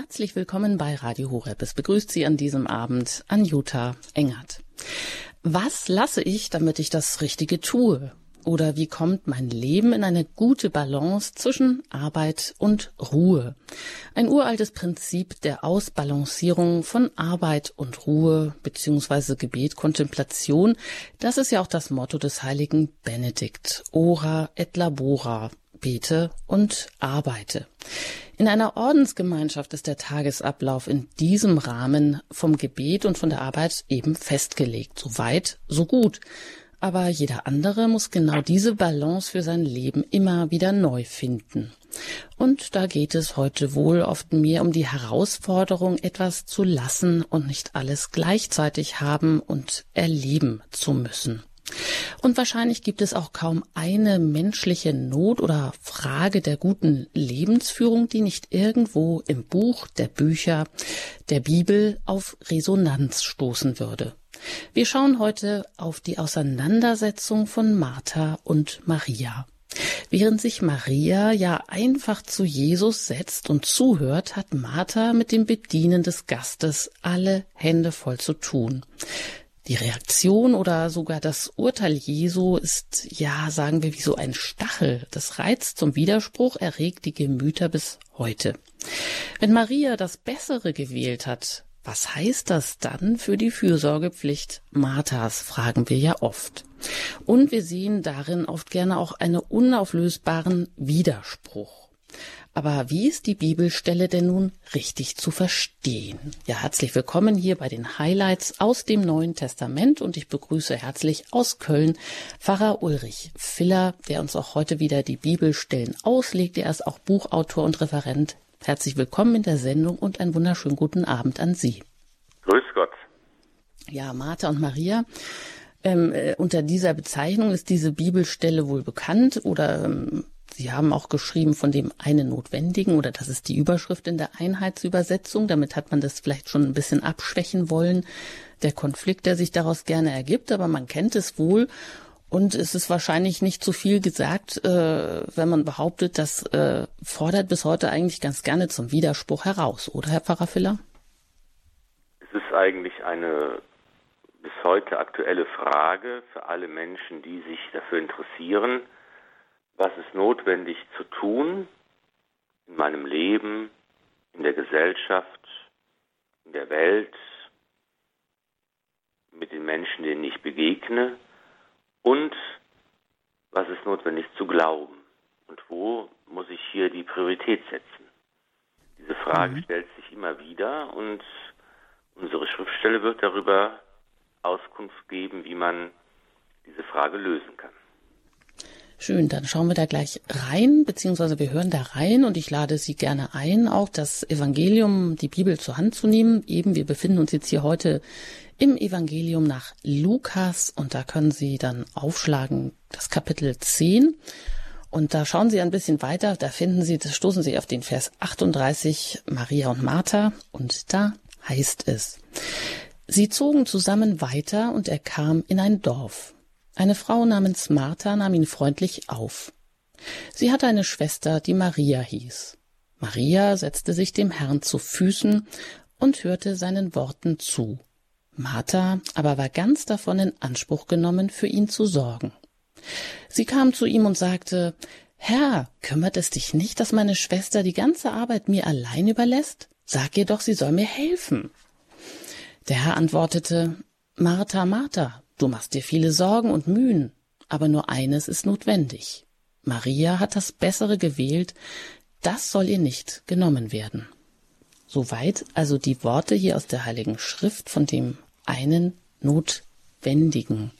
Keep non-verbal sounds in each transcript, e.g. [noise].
Herzlich willkommen bei Radio Horeb. Es begrüßt Sie an diesem Abend Anjuta Engert. Was lasse ich, damit ich das Richtige tue? Oder wie kommt mein Leben in eine gute Balance zwischen Arbeit und Ruhe? Ein uraltes Prinzip der Ausbalancierung von Arbeit und Ruhe beziehungsweise Gebet, Kontemplation, das ist ja auch das Motto des heiligen Benedikt. Ora et labora, bete und arbeite. In einer Ordensgemeinschaft ist der Tagesablauf in diesem Rahmen vom Gebet und von der Arbeit eben festgelegt. So weit, so gut. Aber jeder andere muss genau diese Balance für sein Leben immer wieder neu finden. Und da geht es heute wohl oft mehr um die Herausforderung, etwas zu lassen und nicht alles gleichzeitig haben und erleben zu müssen. Und wahrscheinlich gibt es auch kaum eine menschliche Not oder Frage der guten Lebensführung, die nicht irgendwo im Buch der Bücher der Bibel auf Resonanz stoßen würde. Wir schauen heute auf die Auseinandersetzung von Martha und Maria. Während sich Maria ja einfach zu Jesus setzt und zuhört, hat Martha mit dem Bedienen des Gastes alle Hände voll zu tun. Die Reaktion oder sogar das Urteil Jesu ist, ja, sagen wir, wie so ein Stachel. Das Reiz zum Widerspruch erregt die Gemüter bis heute. Wenn Maria das Bessere gewählt hat, was heißt das dann für die Fürsorgepflicht Marthas, fragen wir ja oft. Und wir sehen darin oft gerne auch einen unauflösbaren Widerspruch. Aber wie ist die Bibelstelle denn nun richtig zu verstehen? Ja, herzlich willkommen hier bei den Highlights aus dem Neuen Testament und ich begrüße herzlich aus Köln Pfarrer Ulrich Filler, der uns auch heute wieder die Bibelstellen auslegt. Er ist auch Buchautor und Referent. Herzlich willkommen in der Sendung und einen wunderschönen guten Abend an Sie. Grüß Gott. Ja, Martha und Maria. Ähm, äh, unter dieser Bezeichnung ist diese Bibelstelle wohl bekannt oder ähm, Sie haben auch geschrieben von dem einen Notwendigen oder das ist die Überschrift in der Einheitsübersetzung. Damit hat man das vielleicht schon ein bisschen abschwächen wollen, der Konflikt, der sich daraus gerne ergibt, aber man kennt es wohl. Und es ist wahrscheinlich nicht zu viel gesagt, äh, wenn man behauptet, das äh, fordert bis heute eigentlich ganz gerne zum Widerspruch heraus, oder Herr Pfarrer Filler? Es ist eigentlich eine bis heute aktuelle Frage für alle Menschen, die sich dafür interessieren was ist notwendig zu tun in meinem Leben, in der Gesellschaft, in der Welt, mit den Menschen, denen ich begegne und was ist notwendig zu glauben und wo muss ich hier die Priorität setzen. Diese Frage mhm. stellt sich immer wieder und unsere Schriftstelle wird darüber Auskunft geben, wie man diese Frage lösen kann. Schön, dann schauen wir da gleich rein, beziehungsweise wir hören da rein und ich lade Sie gerne ein, auch das Evangelium, die Bibel zur Hand zu nehmen. Eben, wir befinden uns jetzt hier heute im Evangelium nach Lukas und da können Sie dann aufschlagen das Kapitel 10 und da schauen Sie ein bisschen weiter, da finden Sie, da stoßen Sie auf den Vers 38, Maria und Martha und da heißt es, Sie zogen zusammen weiter und er kam in ein Dorf. Eine Frau namens Martha nahm ihn freundlich auf. Sie hatte eine Schwester, die Maria hieß. Maria setzte sich dem Herrn zu Füßen und hörte seinen Worten zu. Martha aber war ganz davon in Anspruch genommen, für ihn zu sorgen. Sie kam zu ihm und sagte, Herr, kümmert es dich nicht, dass meine Schwester die ganze Arbeit mir allein überlässt? Sag ihr doch, sie soll mir helfen. Der Herr antwortete, Martha, Martha, Du machst dir viele Sorgen und Mühen, aber nur eines ist notwendig. Maria hat das Bessere gewählt, das soll ihr nicht genommen werden. Soweit also die Worte hier aus der Heiligen Schrift von dem einen Notwendigen.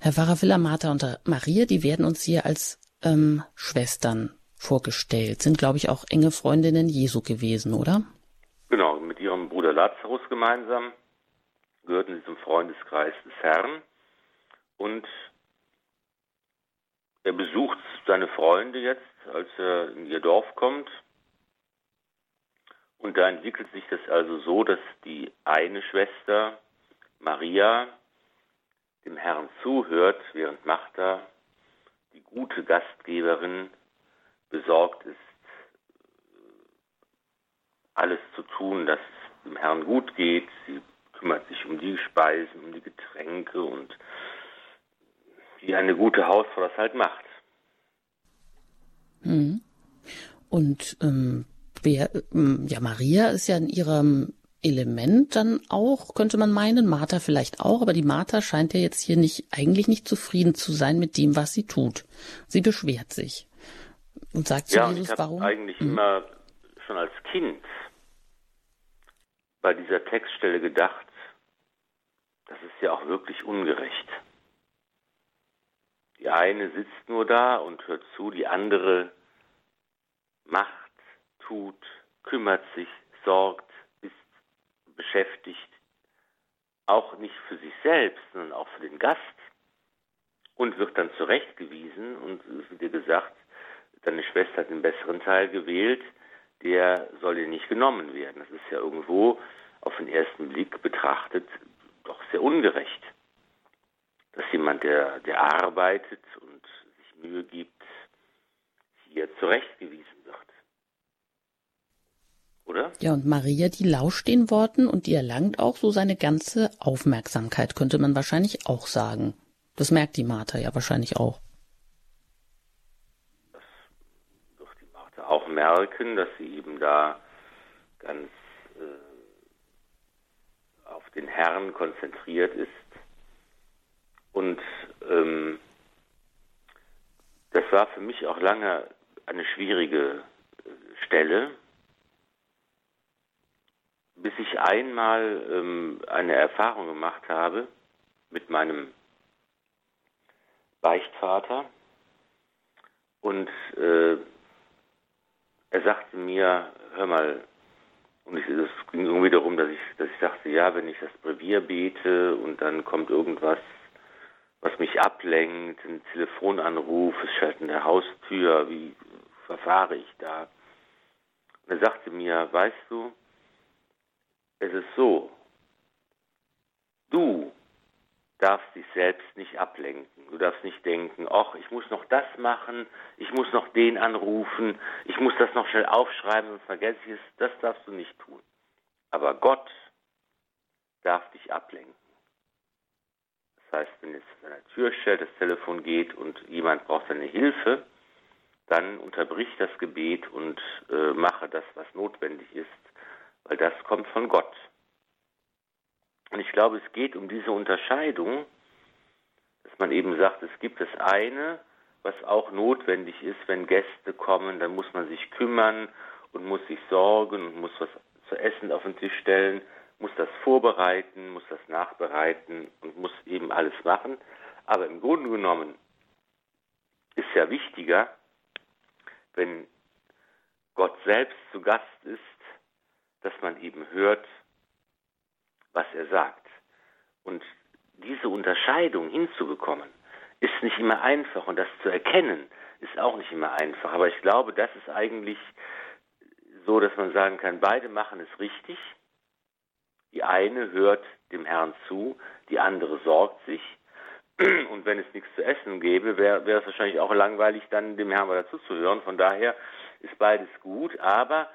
Herr Pfarrer Villa Martha und Maria, die werden uns hier als ähm, Schwestern vorgestellt, sind, glaube ich, auch enge Freundinnen Jesu gewesen, oder? Genau, mit ihrem Bruder Lazarus gemeinsam gehörten sie zum Freundeskreis des Herrn und er besucht seine Freunde jetzt, als er in ihr Dorf kommt. Und da entwickelt sich das also so, dass die eine Schwester, Maria, dem Herrn zuhört, während Martha, die gute Gastgeberin, besorgt ist, alles zu tun, dass es dem Herrn gut geht. Sie kümmert sich um die Speisen, um die Getränke und wie eine gute Hausfrau das halt macht. Mhm. Und ähm, wer, ähm, ja, Maria ist ja in ihrem Element dann auch, könnte man meinen, Martha vielleicht auch, aber die Martha scheint ja jetzt hier nicht, eigentlich nicht zufrieden zu sein mit dem, was sie tut. Sie beschwert sich und sagt ja, zu Jesus, ich warum? eigentlich mhm. immer schon als Kind bei dieser Textstelle gedacht, das ist ja auch wirklich ungerecht. Die eine sitzt nur da und hört zu, die andere macht, tut, kümmert sich, sorgt, ist beschäftigt, auch nicht für sich selbst, sondern auch für den Gast und wird dann zurechtgewiesen und es wird dir gesagt, deine Schwester hat den besseren Teil gewählt, der soll dir nicht genommen werden. Das ist ja irgendwo auf den ersten Blick betrachtet doch sehr ungerecht, dass jemand, der, der arbeitet und sich Mühe gibt, hier zurechtgewiesen wird. Oder? Ja, und Maria, die lauscht den Worten und die erlangt auch so seine ganze Aufmerksamkeit, könnte man wahrscheinlich auch sagen. Das merkt die Martha ja wahrscheinlich auch. Das wird die Martha auch merken, dass sie eben da ganz den Herrn konzentriert ist. Und ähm, das war für mich auch lange eine schwierige äh, Stelle, bis ich einmal ähm, eine Erfahrung gemacht habe mit meinem Beichtvater. Und äh, er sagte mir, hör mal, und es ging irgendwie darum, dass ich, dass ich dachte, ja, wenn ich das Brevier bete und dann kommt irgendwas, was mich ablenkt, ein Telefonanruf, es schaltet in der Haustür, wie verfahre ich da? Und er sagte mir, weißt du, es ist so, du darfst dich selbst nicht ablenken. Du darfst nicht denken, ach, ich muss noch das machen, ich muss noch den anrufen, ich muss das noch schnell aufschreiben, sonst vergesse ich es. Das darfst du nicht tun. Aber Gott darf dich ablenken. Das heißt, wenn jetzt an der Tür stellt, das Telefon geht und jemand braucht deine Hilfe, dann unterbrich das Gebet und äh, mache das, was notwendig ist, weil das kommt von Gott. Und ich glaube, es geht um diese Unterscheidung, dass man eben sagt, es gibt das eine, was auch notwendig ist, wenn Gäste kommen, dann muss man sich kümmern und muss sich sorgen und muss was zu essen auf den Tisch stellen, muss das vorbereiten, muss das nachbereiten und muss eben alles machen. Aber im Grunde genommen ist ja wichtiger, wenn Gott selbst zu Gast ist, dass man eben hört, was er sagt. Und diese Unterscheidung hinzubekommen, ist nicht immer einfach und das zu erkennen, ist auch nicht immer einfach. Aber ich glaube, das ist eigentlich so, dass man sagen kann, beide machen es richtig. Die eine hört dem Herrn zu, die andere sorgt sich. [clears throat] Und wenn es nichts zu essen gäbe, wäre wär es wahrscheinlich auch langweilig, dann dem Herrn mal dazu zu hören. Von daher ist beides gut, aber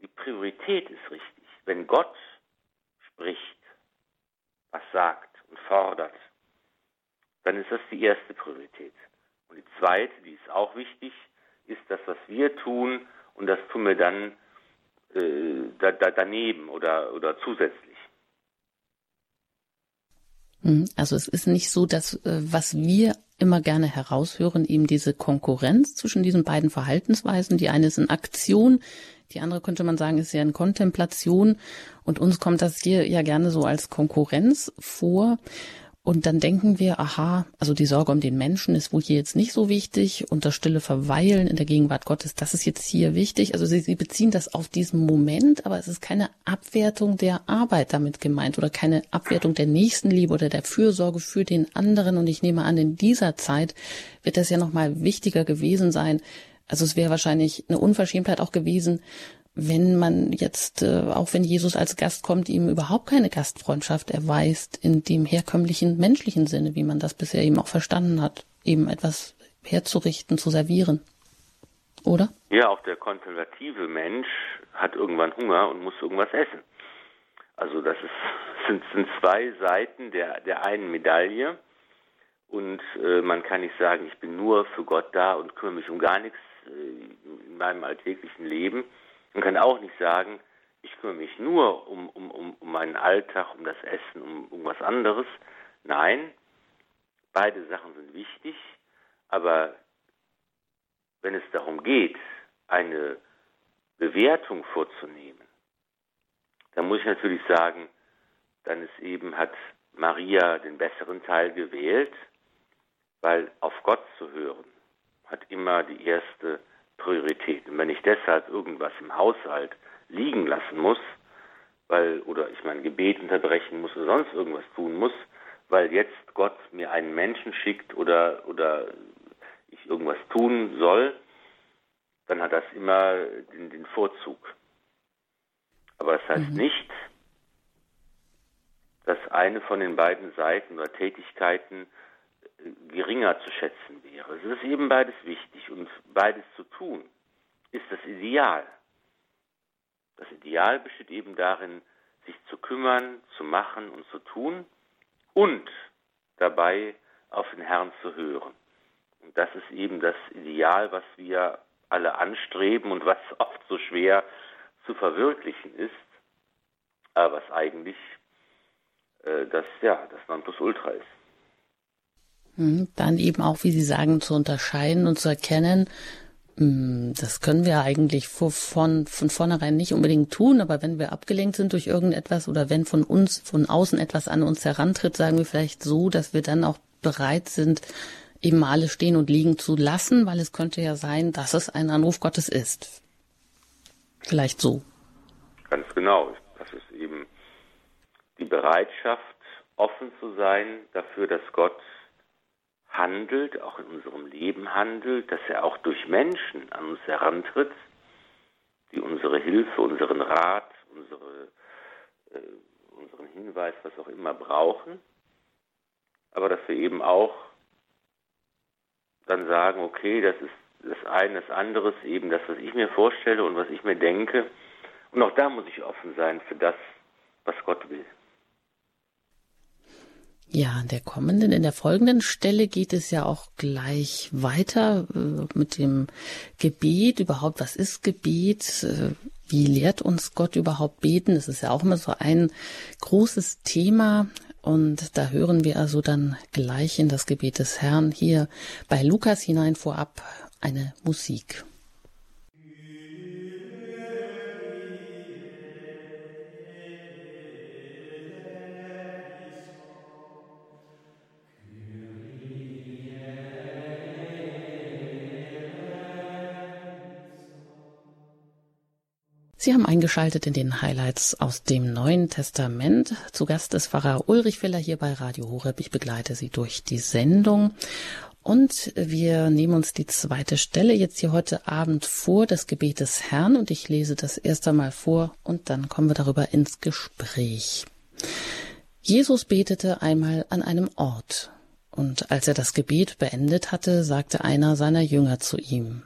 die Priorität ist richtig. Wenn Gott spricht, was sagt und fordert, dann ist das die erste Priorität. Und die zweite, die ist auch wichtig, ist das, was wir tun und das tun wir dann äh, da, da daneben oder, oder zusätzlich. Hm, also es ist nicht so, dass äh, was wir immer gerne heraushören, eben diese Konkurrenz zwischen diesen beiden Verhaltensweisen. Die eine ist in Aktion, die andere könnte man sagen, ist ja in Kontemplation. Und uns kommt das hier ja gerne so als Konkurrenz vor. Und dann denken wir, aha, also die Sorge um den Menschen ist wohl hier jetzt nicht so wichtig und das stille Verweilen in der Gegenwart Gottes, das ist jetzt hier wichtig. Also sie, sie beziehen das auf diesen Moment, aber es ist keine Abwertung der Arbeit damit gemeint oder keine Abwertung der Nächstenliebe oder der Fürsorge für den anderen. Und ich nehme an, in dieser Zeit wird das ja nochmal wichtiger gewesen sein. Also es wäre wahrscheinlich eine Unverschämtheit auch gewesen, wenn man jetzt, äh, auch wenn Jesus als Gast kommt, ihm überhaupt keine Gastfreundschaft erweist in dem herkömmlichen menschlichen Sinne, wie man das bisher eben auch verstanden hat, eben etwas herzurichten, zu servieren. Oder? Ja, auch der konservative Mensch hat irgendwann Hunger und muss irgendwas essen. Also das ist, [laughs] sind, sind zwei Seiten der, der einen Medaille. Und äh, man kann nicht sagen, ich bin nur für Gott da und kümmere mich um gar nichts in meinem alltäglichen Leben. Man kann auch nicht sagen, ich kümmere mich nur um, um, um, um meinen Alltag, um das Essen, um irgendwas anderes. Nein, beide Sachen sind wichtig, aber wenn es darum geht, eine Bewertung vorzunehmen, dann muss ich natürlich sagen, dann ist eben, hat Maria den besseren Teil gewählt, weil auf Gott zu hören hat immer die erste Priorität. Und wenn ich deshalb irgendwas im Haushalt liegen lassen muss, weil, oder ich mein Gebet unterbrechen muss oder sonst irgendwas tun muss, weil jetzt Gott mir einen Menschen schickt oder, oder ich irgendwas tun soll, dann hat das immer den, den Vorzug. Aber das heißt mhm. nicht, dass eine von den beiden Seiten oder Tätigkeiten geringer zu schätzen wäre. Es ist eben beides wichtig und beides zu tun ist das Ideal. Das Ideal besteht eben darin, sich zu kümmern, zu machen und zu tun und dabei auf den Herrn zu hören. Und das ist eben das Ideal, was wir alle anstreben und was [laughs] oft so schwer zu verwirklichen ist, aber was eigentlich äh, das, ja, das Nonplusultra ist. Hm, dann eben auch, wie Sie sagen, zu unterscheiden und zu erkennen, hm, das können wir eigentlich von, von, vornherein nicht unbedingt tun, aber wenn wir abgelenkt sind durch irgendetwas oder wenn von uns, von außen etwas an uns herantritt, sagen wir vielleicht so, dass wir dann auch bereit sind, eben alles stehen und liegen zu lassen, weil es könnte ja sein, dass es ein Anruf Gottes ist. Vielleicht so. Ganz genau. Das ist eben die Bereitschaft, offen zu sein dafür, dass Gott handelt, auch in unserem Leben handelt, dass er auch durch Menschen an uns herantritt, die unsere Hilfe, unseren Rat, unsere, äh, unseren Hinweis, was auch immer brauchen, aber dass wir eben auch dann sagen, okay, das ist das eine, das andere ist eben das, was ich mir vorstelle und was ich mir denke. Und auch da muss ich offen sein für das, was Gott will. Ja, in der kommenden, in der folgenden Stelle geht es ja auch gleich weiter äh, mit dem Gebet. Überhaupt, was ist Gebet? Äh, wie lehrt uns Gott überhaupt beten? Das ist ja auch immer so ein großes Thema. Und da hören wir also dann gleich in das Gebet des Herrn hier bei Lukas hinein vorab eine Musik. Sie haben eingeschaltet in den Highlights aus dem Neuen Testament. Zu Gast ist Pfarrer Ulrich Filler hier bei Radio Horeb. Ich begleite Sie durch die Sendung. Und wir nehmen uns die zweite Stelle jetzt hier heute Abend vor, das Gebet des Herrn. Und ich lese das erst einmal vor und dann kommen wir darüber ins Gespräch. Jesus betete einmal an einem Ort. Und als er das Gebet beendet hatte, sagte einer seiner Jünger zu ihm,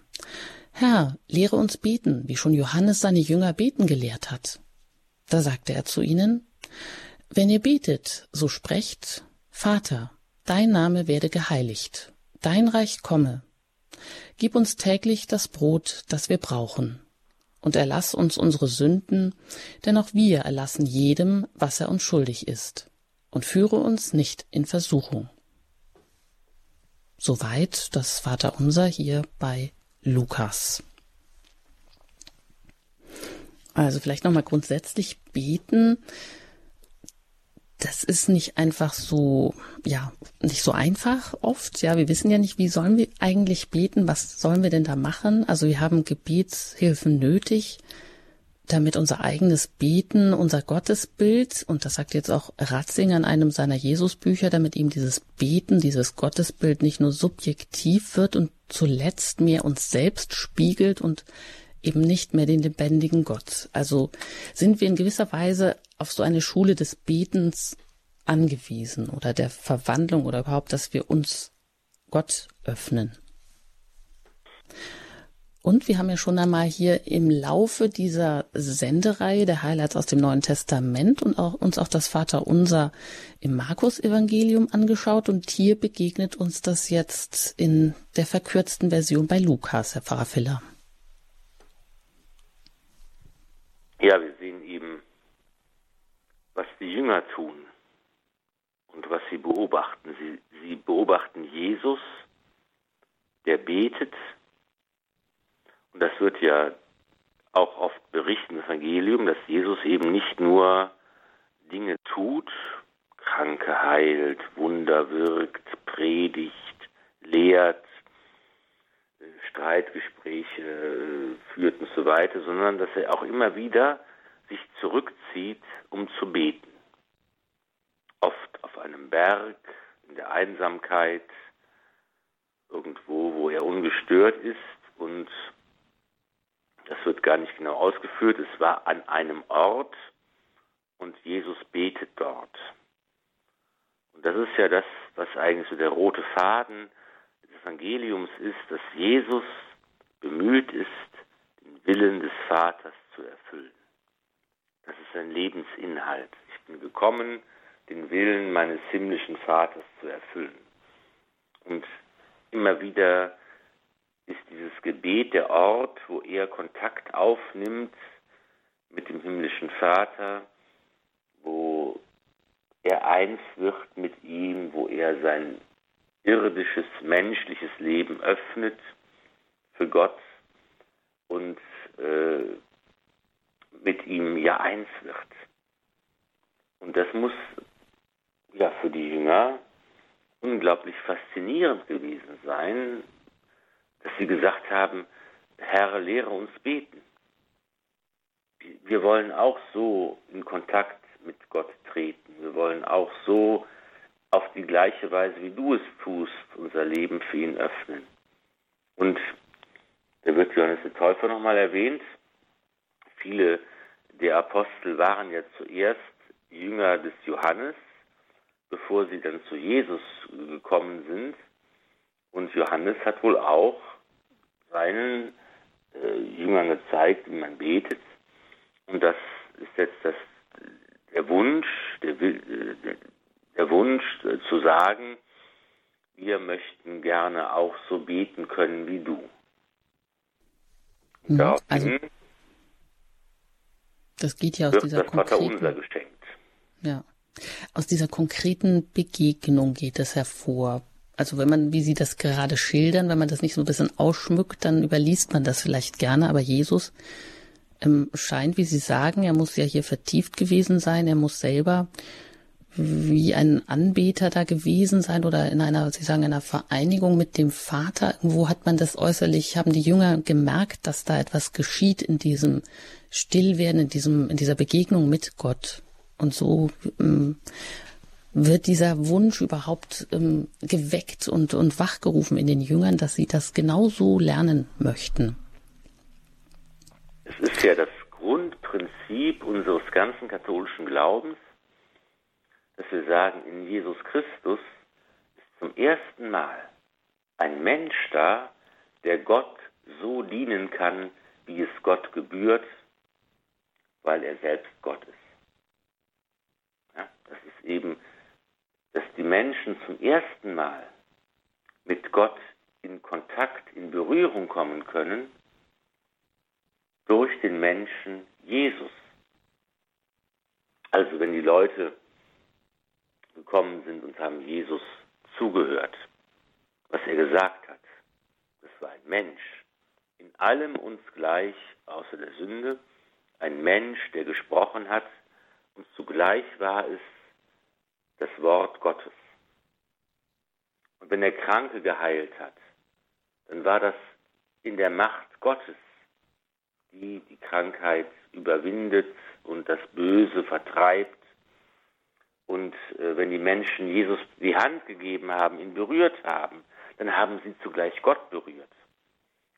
Herr, lehre uns beten, wie schon Johannes seine Jünger beten gelehrt hat. Da sagte er zu ihnen, Wenn ihr betet, so sprecht, Vater, dein Name werde geheiligt, dein Reich komme. Gib uns täglich das Brot, das wir brauchen. Und erlass uns unsere Sünden, denn auch wir erlassen jedem, was er uns schuldig ist. Und führe uns nicht in Versuchung. Soweit das Vaterunser hier bei Lukas. Also vielleicht nochmal grundsätzlich beten. Das ist nicht einfach so, ja, nicht so einfach oft. Ja, wir wissen ja nicht, wie sollen wir eigentlich beten? Was sollen wir denn da machen? Also wir haben Gebetshilfen nötig damit unser eigenes Beten, unser Gottesbild, und das sagt jetzt auch Ratzinger in einem seiner Jesusbücher, damit ihm dieses Beten, dieses Gottesbild nicht nur subjektiv wird und zuletzt mehr uns selbst spiegelt und eben nicht mehr den lebendigen Gott. Also sind wir in gewisser Weise auf so eine Schule des Betens angewiesen oder der Verwandlung oder überhaupt, dass wir uns Gott öffnen. Und wir haben ja schon einmal hier im Laufe dieser Sendereihe der Highlights aus dem Neuen Testament und auch, uns auch das Vaterunser im Markus-Evangelium angeschaut. Und hier begegnet uns das jetzt in der verkürzten Version bei Lukas, Herr Pfarrer Filler. Ja, wir sehen eben, was die Jünger tun und was sie beobachten. Sie, sie beobachten Jesus, der betet und das wird ja auch oft berichten im Evangelium, dass Jesus eben nicht nur Dinge tut, Kranke heilt, Wunder wirkt, predigt, lehrt, Streitgespräche äh, führt und so weiter, sondern dass er auch immer wieder sich zurückzieht, um zu beten. Oft auf einem Berg, in der Einsamkeit, irgendwo, wo er ungestört ist und das wird gar nicht genau ausgeführt. Es war an einem Ort und Jesus betet dort. Und das ist ja das, was eigentlich so der rote Faden des Evangeliums ist, dass Jesus bemüht ist, den Willen des Vaters zu erfüllen. Das ist sein Lebensinhalt. Ich bin gekommen, den Willen meines himmlischen Vaters zu erfüllen. Und immer wieder ist dieses Gebet der Ort, wo er Kontakt aufnimmt mit dem himmlischen Vater, wo er eins wird mit ihm, wo er sein irdisches, menschliches Leben öffnet für Gott und äh, mit ihm ja eins wird. Und das muss ja für die Jünger unglaublich faszinierend gewesen sein, dass sie gesagt haben, Herr, lehre uns beten. Wir wollen auch so in Kontakt mit Gott treten. Wir wollen auch so auf die gleiche Weise, wie du es tust, unser Leben für ihn öffnen. Und da wird Johannes der Täufer nochmal erwähnt. Viele der Apostel waren ja zuerst Jünger des Johannes, bevor sie dann zu Jesus gekommen sind. Und Johannes hat wohl auch seinen äh, Jüngern gezeigt, wie man betet. Und das ist jetzt das, der Wunsch, der, der, der Wunsch äh, zu sagen, wir möchten gerne auch so beten können wie du. Mhm, also, das geht ja aus dieser das konkreten, geschenkt. Ja, aus dieser konkreten Begegnung geht es hervor. Also wenn man, wie Sie das gerade schildern, wenn man das nicht so ein bisschen ausschmückt, dann überliest man das vielleicht gerne. Aber Jesus ähm, scheint, wie Sie sagen, er muss ja hier vertieft gewesen sein. Er muss selber wie ein Anbeter da gewesen sein oder in einer, Sie sagen, einer Vereinigung mit dem Vater. Irgendwo hat man das äußerlich, haben die Jünger gemerkt, dass da etwas geschieht in diesem Stillwerden, in diesem, in dieser Begegnung mit Gott. Und so ähm, wird dieser Wunsch überhaupt ähm, geweckt und, und wachgerufen in den Jüngern, dass sie das genauso lernen möchten? Es ist ja das Grundprinzip unseres ganzen katholischen Glaubens, dass wir sagen, in Jesus Christus ist zum ersten Mal ein Mensch da, der Gott so dienen kann, wie es Gott gebührt, weil er selbst Gott ist. Ja, das ist eben dass die Menschen zum ersten Mal mit Gott in Kontakt, in Berührung kommen können durch den Menschen Jesus. Also wenn die Leute gekommen sind und haben Jesus zugehört, was er gesagt hat, das war ein Mensch, in allem uns gleich, außer der Sünde, ein Mensch, der gesprochen hat und zugleich war es das Wort Gottes. Und wenn der Kranke geheilt hat, dann war das in der Macht Gottes, die die Krankheit überwindet und das Böse vertreibt. Und äh, wenn die Menschen Jesus die Hand gegeben haben, ihn berührt haben, dann haben sie zugleich Gott berührt.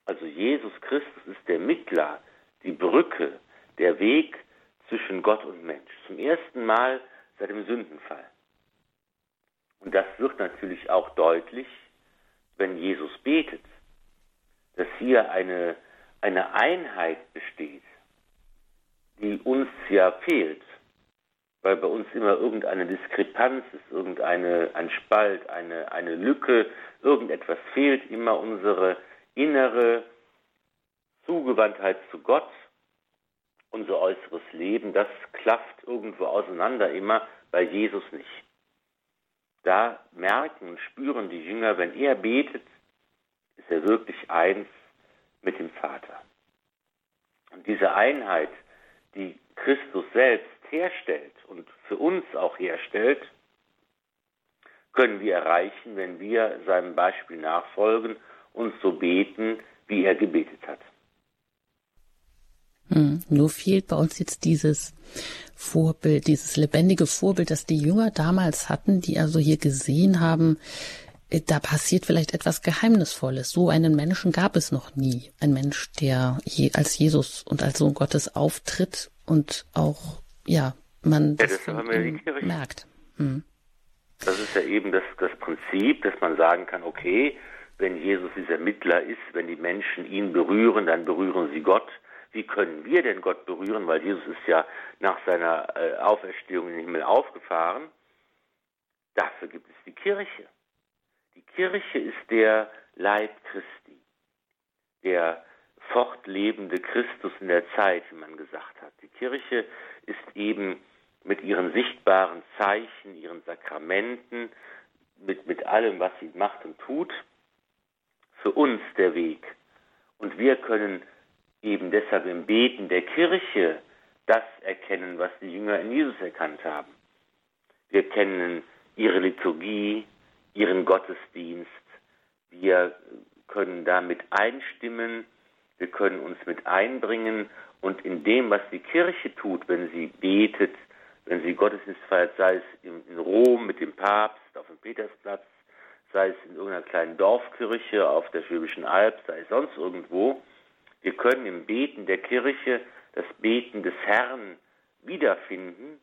Also Jesus Christus ist der Mittler, die Brücke, der Weg zwischen Gott und Mensch. Zum ersten Mal seit dem Sündenfall. Und das wird natürlich auch deutlich, wenn Jesus betet, dass hier eine eine Einheit besteht, die uns ja fehlt, weil bei uns immer irgendeine Diskrepanz ist, irgendeine ein Spalt, eine, eine Lücke, irgendetwas fehlt, immer unsere innere Zugewandtheit zu Gott, unser äußeres Leben, das klafft irgendwo auseinander immer, bei Jesus nicht. Da merken und spüren die Jünger, wenn er betet, ist er wirklich eins mit dem Vater. Und diese Einheit, die Christus selbst herstellt und für uns auch herstellt, können wir erreichen, wenn wir seinem Beispiel nachfolgen und so beten, wie er gebetet hat. Hm, nur fehlt bei uns jetzt dieses Vorbild, dieses lebendige Vorbild, das die Jünger damals hatten, die also hier gesehen haben, äh, da passiert vielleicht etwas Geheimnisvolles. So einen Menschen gab es noch nie. Ein Mensch, der je als Jesus und als Sohn Gottes auftritt und auch, ja, man ja, das, das merkt. Hm. Das ist ja eben das, das Prinzip, dass man sagen kann, okay, wenn Jesus dieser Mittler ist, wenn die Menschen ihn berühren, dann berühren sie Gott. Wie können wir denn Gott berühren? Weil Jesus ist ja nach seiner äh, Auferstehung in den Himmel aufgefahren. Dafür gibt es die Kirche. Die Kirche ist der Leib Christi, der fortlebende Christus in der Zeit, wie man gesagt hat. Die Kirche ist eben mit ihren sichtbaren Zeichen, ihren Sakramenten, mit, mit allem, was sie macht und tut, für uns der Weg. Und wir können eben deshalb im Beten der Kirche das erkennen, was die Jünger in Jesus erkannt haben. Wir kennen ihre Liturgie, ihren Gottesdienst. Wir können damit einstimmen, wir können uns mit einbringen und in dem, was die Kirche tut, wenn sie betet, wenn sie Gottesdienst feiert, sei es in Rom mit dem Papst auf dem Petersplatz, sei es in irgendeiner kleinen Dorfkirche auf der Schwäbischen Alb, sei es sonst irgendwo, wir können im Beten der Kirche das Beten des Herrn wiederfinden,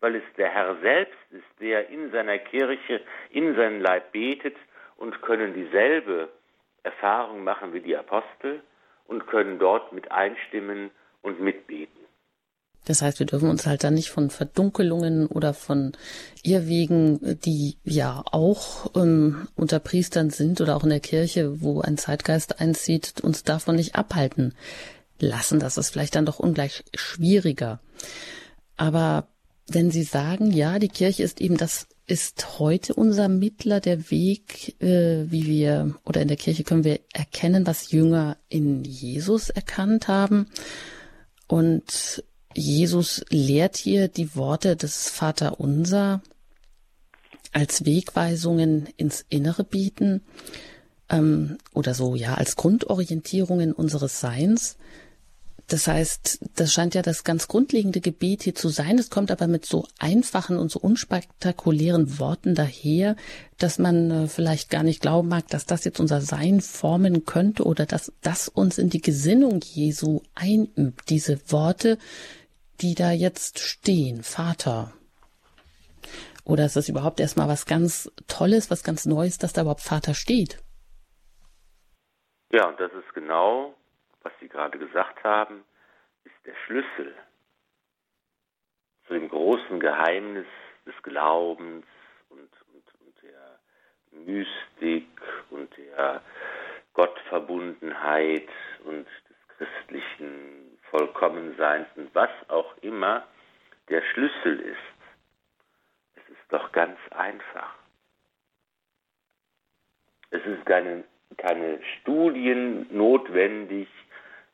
weil es der Herr selbst ist, der in seiner Kirche, in seinem Leib betet und können dieselbe Erfahrung machen wie die Apostel und können dort mit einstimmen und mitbeten. Das heißt, wir dürfen uns halt dann nicht von Verdunkelungen oder von Irrwegen, die ja auch ähm, unter Priestern sind oder auch in der Kirche, wo ein Zeitgeist einzieht, uns davon nicht abhalten lassen. Das ist vielleicht dann doch ungleich schwieriger. Aber wenn Sie sagen, ja, die Kirche ist eben das ist heute unser Mittler, der Weg, äh, wie wir oder in der Kirche können wir erkennen, was Jünger in Jesus erkannt haben. Und Jesus lehrt hier die Worte des Vater Unser als Wegweisungen ins Innere bieten ähm, oder so, ja, als Grundorientierungen unseres Seins. Das heißt, das scheint ja das ganz grundlegende Gebet hier zu sein. Es kommt aber mit so einfachen und so unspektakulären Worten daher, dass man äh, vielleicht gar nicht glauben mag, dass das jetzt unser Sein formen könnte oder dass das uns in die Gesinnung Jesu einübt. Diese Worte, die da jetzt stehen, Vater? Oder ist das überhaupt erstmal was ganz Tolles, was ganz Neues, dass da überhaupt Vater steht? Ja, und das ist genau, was Sie gerade gesagt haben, ist der Schlüssel zu dem großen Geheimnis des Glaubens und, und, und der Mystik und der Gottverbundenheit und des christlichen Vollkommenseins und was auch immer der Schlüssel ist. Es ist doch ganz einfach. Es ist keine, keine Studien notwendig,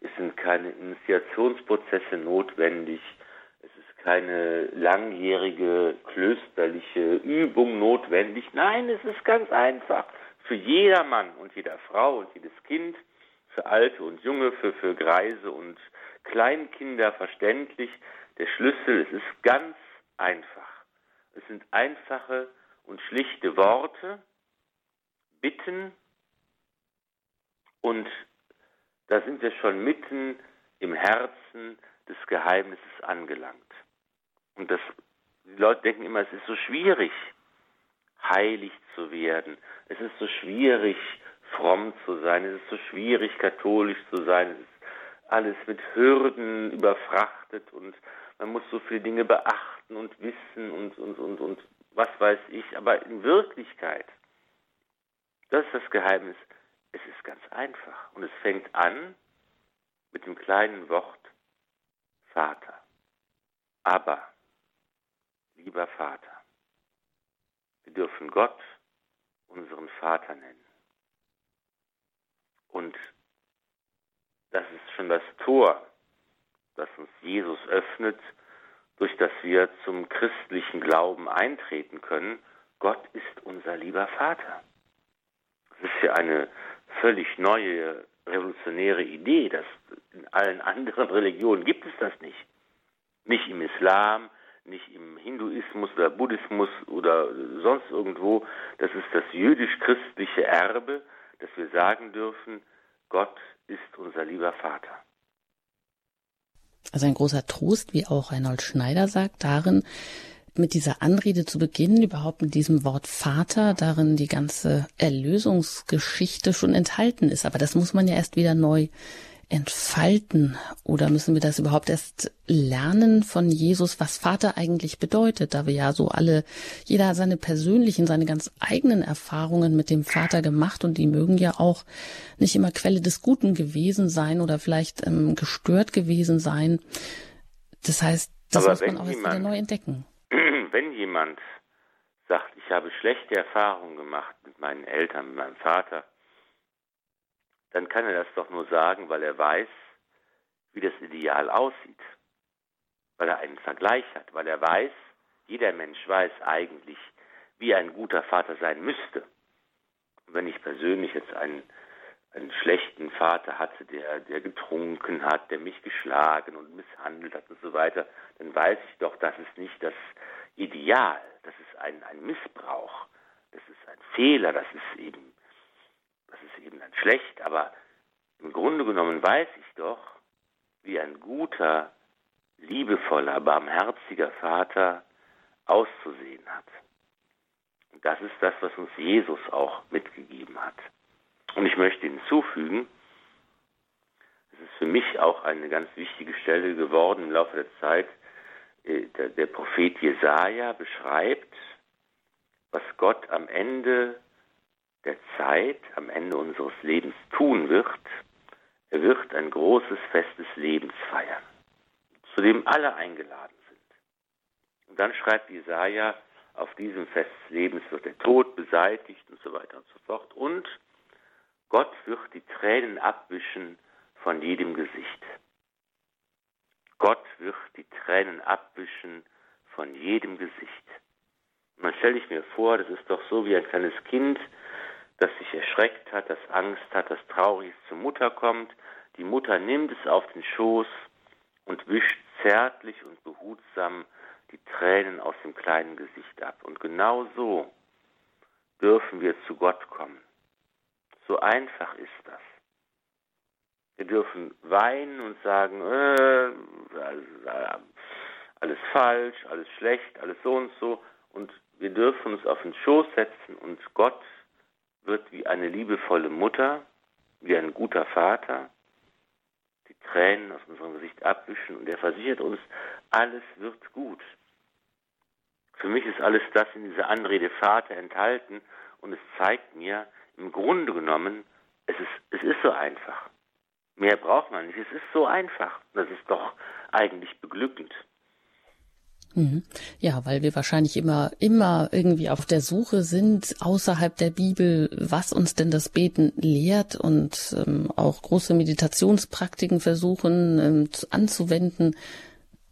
es sind keine Initiationsprozesse notwendig, es ist keine langjährige klösterliche Übung notwendig. Nein, es ist ganz einfach. Für jedermann und jeder Frau und jedes Kind, für Alte und Junge, für, für Greise und Kleinkinder verständlich. Der Schlüssel, es ist ganz einfach. Es sind einfache und schlichte Worte, Bitten und da sind wir schon mitten im Herzen des Geheimnisses angelangt. Und das, die Leute denken immer, es ist so schwierig, heilig zu werden. Es ist so schwierig, fromm zu sein. Es ist so schwierig, katholisch zu sein. Es ist alles mit Hürden überfrachtet und man muss so viele Dinge beachten und wissen und, und, und, und was weiß ich. Aber in Wirklichkeit, das ist das Geheimnis, es ist ganz einfach. Und es fängt an mit dem kleinen Wort Vater. Aber, lieber Vater, wir dürfen Gott unseren Vater nennen. Und das ist schon das Tor, das uns Jesus öffnet, durch das wir zum christlichen Glauben eintreten können. Gott ist unser lieber Vater. Das ist ja eine völlig neue, revolutionäre Idee. Das in allen anderen [laughs] Religionen gibt es das nicht. Nicht im Islam, nicht im Hinduismus oder Buddhismus oder sonst irgendwo. Das ist das jüdisch-christliche Erbe, dass wir sagen dürfen, Gott ist unser lieber Vater. Also ein großer Trost, wie auch Reinhold Schneider sagt, darin, mit dieser Anrede zu beginnen, überhaupt mit diesem Wort Vater, darin die ganze Erlösungsgeschichte schon enthalten ist. Aber das muss man ja erst wieder neu entfalten oder müssen wir das überhaupt erst lernen von Jesus, was Vater eigentlich bedeutet, da wir ja so alle, jeder seine persönlichen, seine ganz eigenen Erfahrungen mit dem Vater gemacht und die mögen ja auch nicht immer Quelle des Guten gewesen sein oder vielleicht ähm, gestört gewesen sein. Das heißt, das Aber muss man auch erst wieder neu entdecken. [clears throat] Wenn jemand sagt, ich habe schlechte Erfahrungen gemacht mit meinen Eltern, mit meinem Vater, dann kann er das doch nur sagen, weil er weiß, wie das Ideal aussieht. Weil er einen Vergleich hat, weil er weiß, jeder Mensch weiß eigentlich, wie ein guter Vater sein müsste. Und wenn ich persönlich jetzt einen, einen schlechten Vater hatte, der, der getrunken hat, der mich geschlagen und misshandelt hat und so weiter, dann weiß ich doch, das ist nicht das Ideal, das ist ein, ein Missbrauch, das ist ein Fehler, das ist eben eben dann schlecht, aber im Grunde genommen weiß ich doch, wie ein guter, liebevoller, barmherziger Vater auszusehen hat. Und das ist das, was uns Jesus auch mitgegeben hat. Und ich möchte hinzufügen, es ist für mich auch eine ganz wichtige Stelle geworden im Laufe der Zeit. Äh, der, der Prophet Jesaja beschreibt, was Gott am Ende der Zeit am Ende unseres Lebens tun wird, er wird ein großes Fest des Lebens feiern, zu dem alle eingeladen sind. Und dann schreibt Jesaja, auf diesem Fest des Lebens wird der Tod beseitigt und so weiter und so fort. Und Gott wird die Tränen abwischen von jedem Gesicht. Gott wird die Tränen abwischen von jedem Gesicht. Dann stelle ich mir vor, das ist doch so wie ein kleines Kind, das sich erschreckt hat, das Angst hat, das traurig ist, zur Mutter kommt. Die Mutter nimmt es auf den Schoß und wischt zärtlich und behutsam die Tränen aus dem kleinen Gesicht ab. Und genau so dürfen wir zu Gott kommen. So einfach ist das. Wir dürfen weinen und sagen, äh, alles falsch, alles schlecht, alles so und so. Und wir dürfen uns auf den Schoß setzen und Gott wird wie eine liebevolle Mutter, wie ein guter Vater, die Tränen aus unserem Gesicht abwischen und er versichert uns, alles wird gut. Für mich ist alles das in dieser Anrede Vater enthalten und es zeigt mir, im Grunde genommen, es ist, es ist so einfach. Mehr braucht man nicht. Es ist so einfach. Das ist doch eigentlich beglückend. Mhm. Ja, weil wir wahrscheinlich immer, immer irgendwie auf der Suche sind außerhalb der Bibel, was uns denn das Beten lehrt und ähm, auch große Meditationspraktiken versuchen ähm, anzuwenden.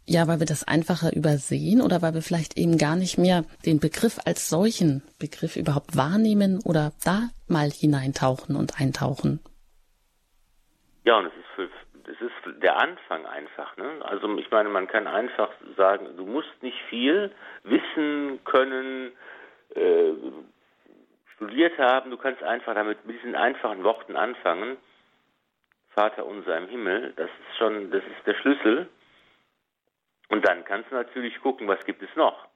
Ja, weil wir das einfacher übersehen oder weil wir vielleicht eben gar nicht mehr den Begriff als solchen Begriff überhaupt wahrnehmen oder da mal hineintauchen und eintauchen. Ja, und es ist für, es ist der Anfang einfach. Ne? Also ich meine, man kann einfach sagen, du musst nicht viel wissen können, äh, studiert haben, du kannst einfach damit mit diesen einfachen Worten anfangen. Vater unser im Himmel, das ist schon, das ist der Schlüssel. Und dann kannst du natürlich gucken, was gibt es noch.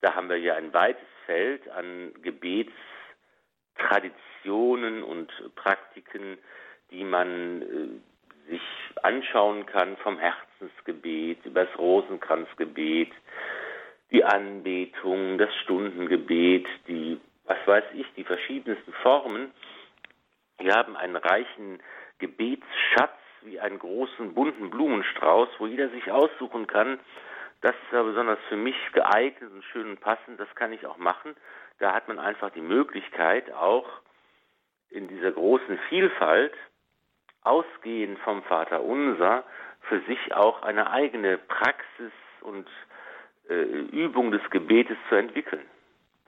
Da haben wir ja ein weites Feld an Gebetstraditionen und Praktiken, die man äh, sich anschauen kann vom Herzensgebet über das Rosenkranzgebet, die Anbetung, das Stundengebet, die, was weiß ich, die verschiedensten Formen. Wir haben einen reichen Gebetsschatz wie einen großen bunten Blumenstrauß, wo jeder sich aussuchen kann, das ist ja besonders für mich geeignet und schön und passend, das kann ich auch machen. Da hat man einfach die Möglichkeit, auch in dieser großen Vielfalt, ausgehend vom Vater Unser, für sich auch eine eigene Praxis und äh, Übung des Gebetes zu entwickeln.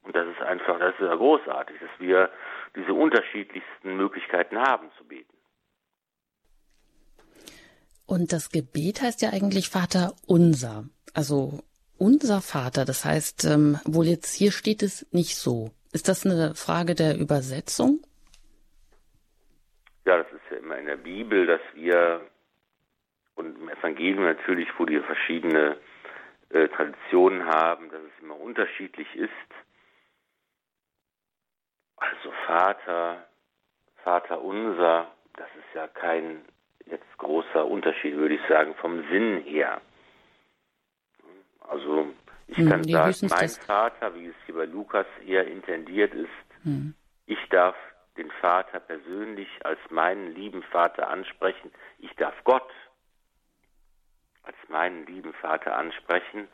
Und das ist einfach, das ist ja großartig, dass wir diese unterschiedlichsten Möglichkeiten haben zu beten. Und das Gebet heißt ja eigentlich Vater unser. Also unser Vater, das heißt, ähm, wohl jetzt hier steht es nicht so. Ist das eine Frage der Übersetzung? Ja, das ist ja immer in der Bibel, dass wir und im Evangelium natürlich, wo die verschiedene äh, Traditionen haben, dass es immer unterschiedlich ist. Also Vater, Vater unser, das ist ja kein jetzt großer Unterschied, würde ich sagen, vom Sinn her. Also ich hm, kann sagen, mein Vater, wie es hier bei Lukas eher intendiert ist, hm. ich darf den Vater persönlich als meinen lieben Vater ansprechen. Ich darf Gott als meinen lieben Vater ansprechen.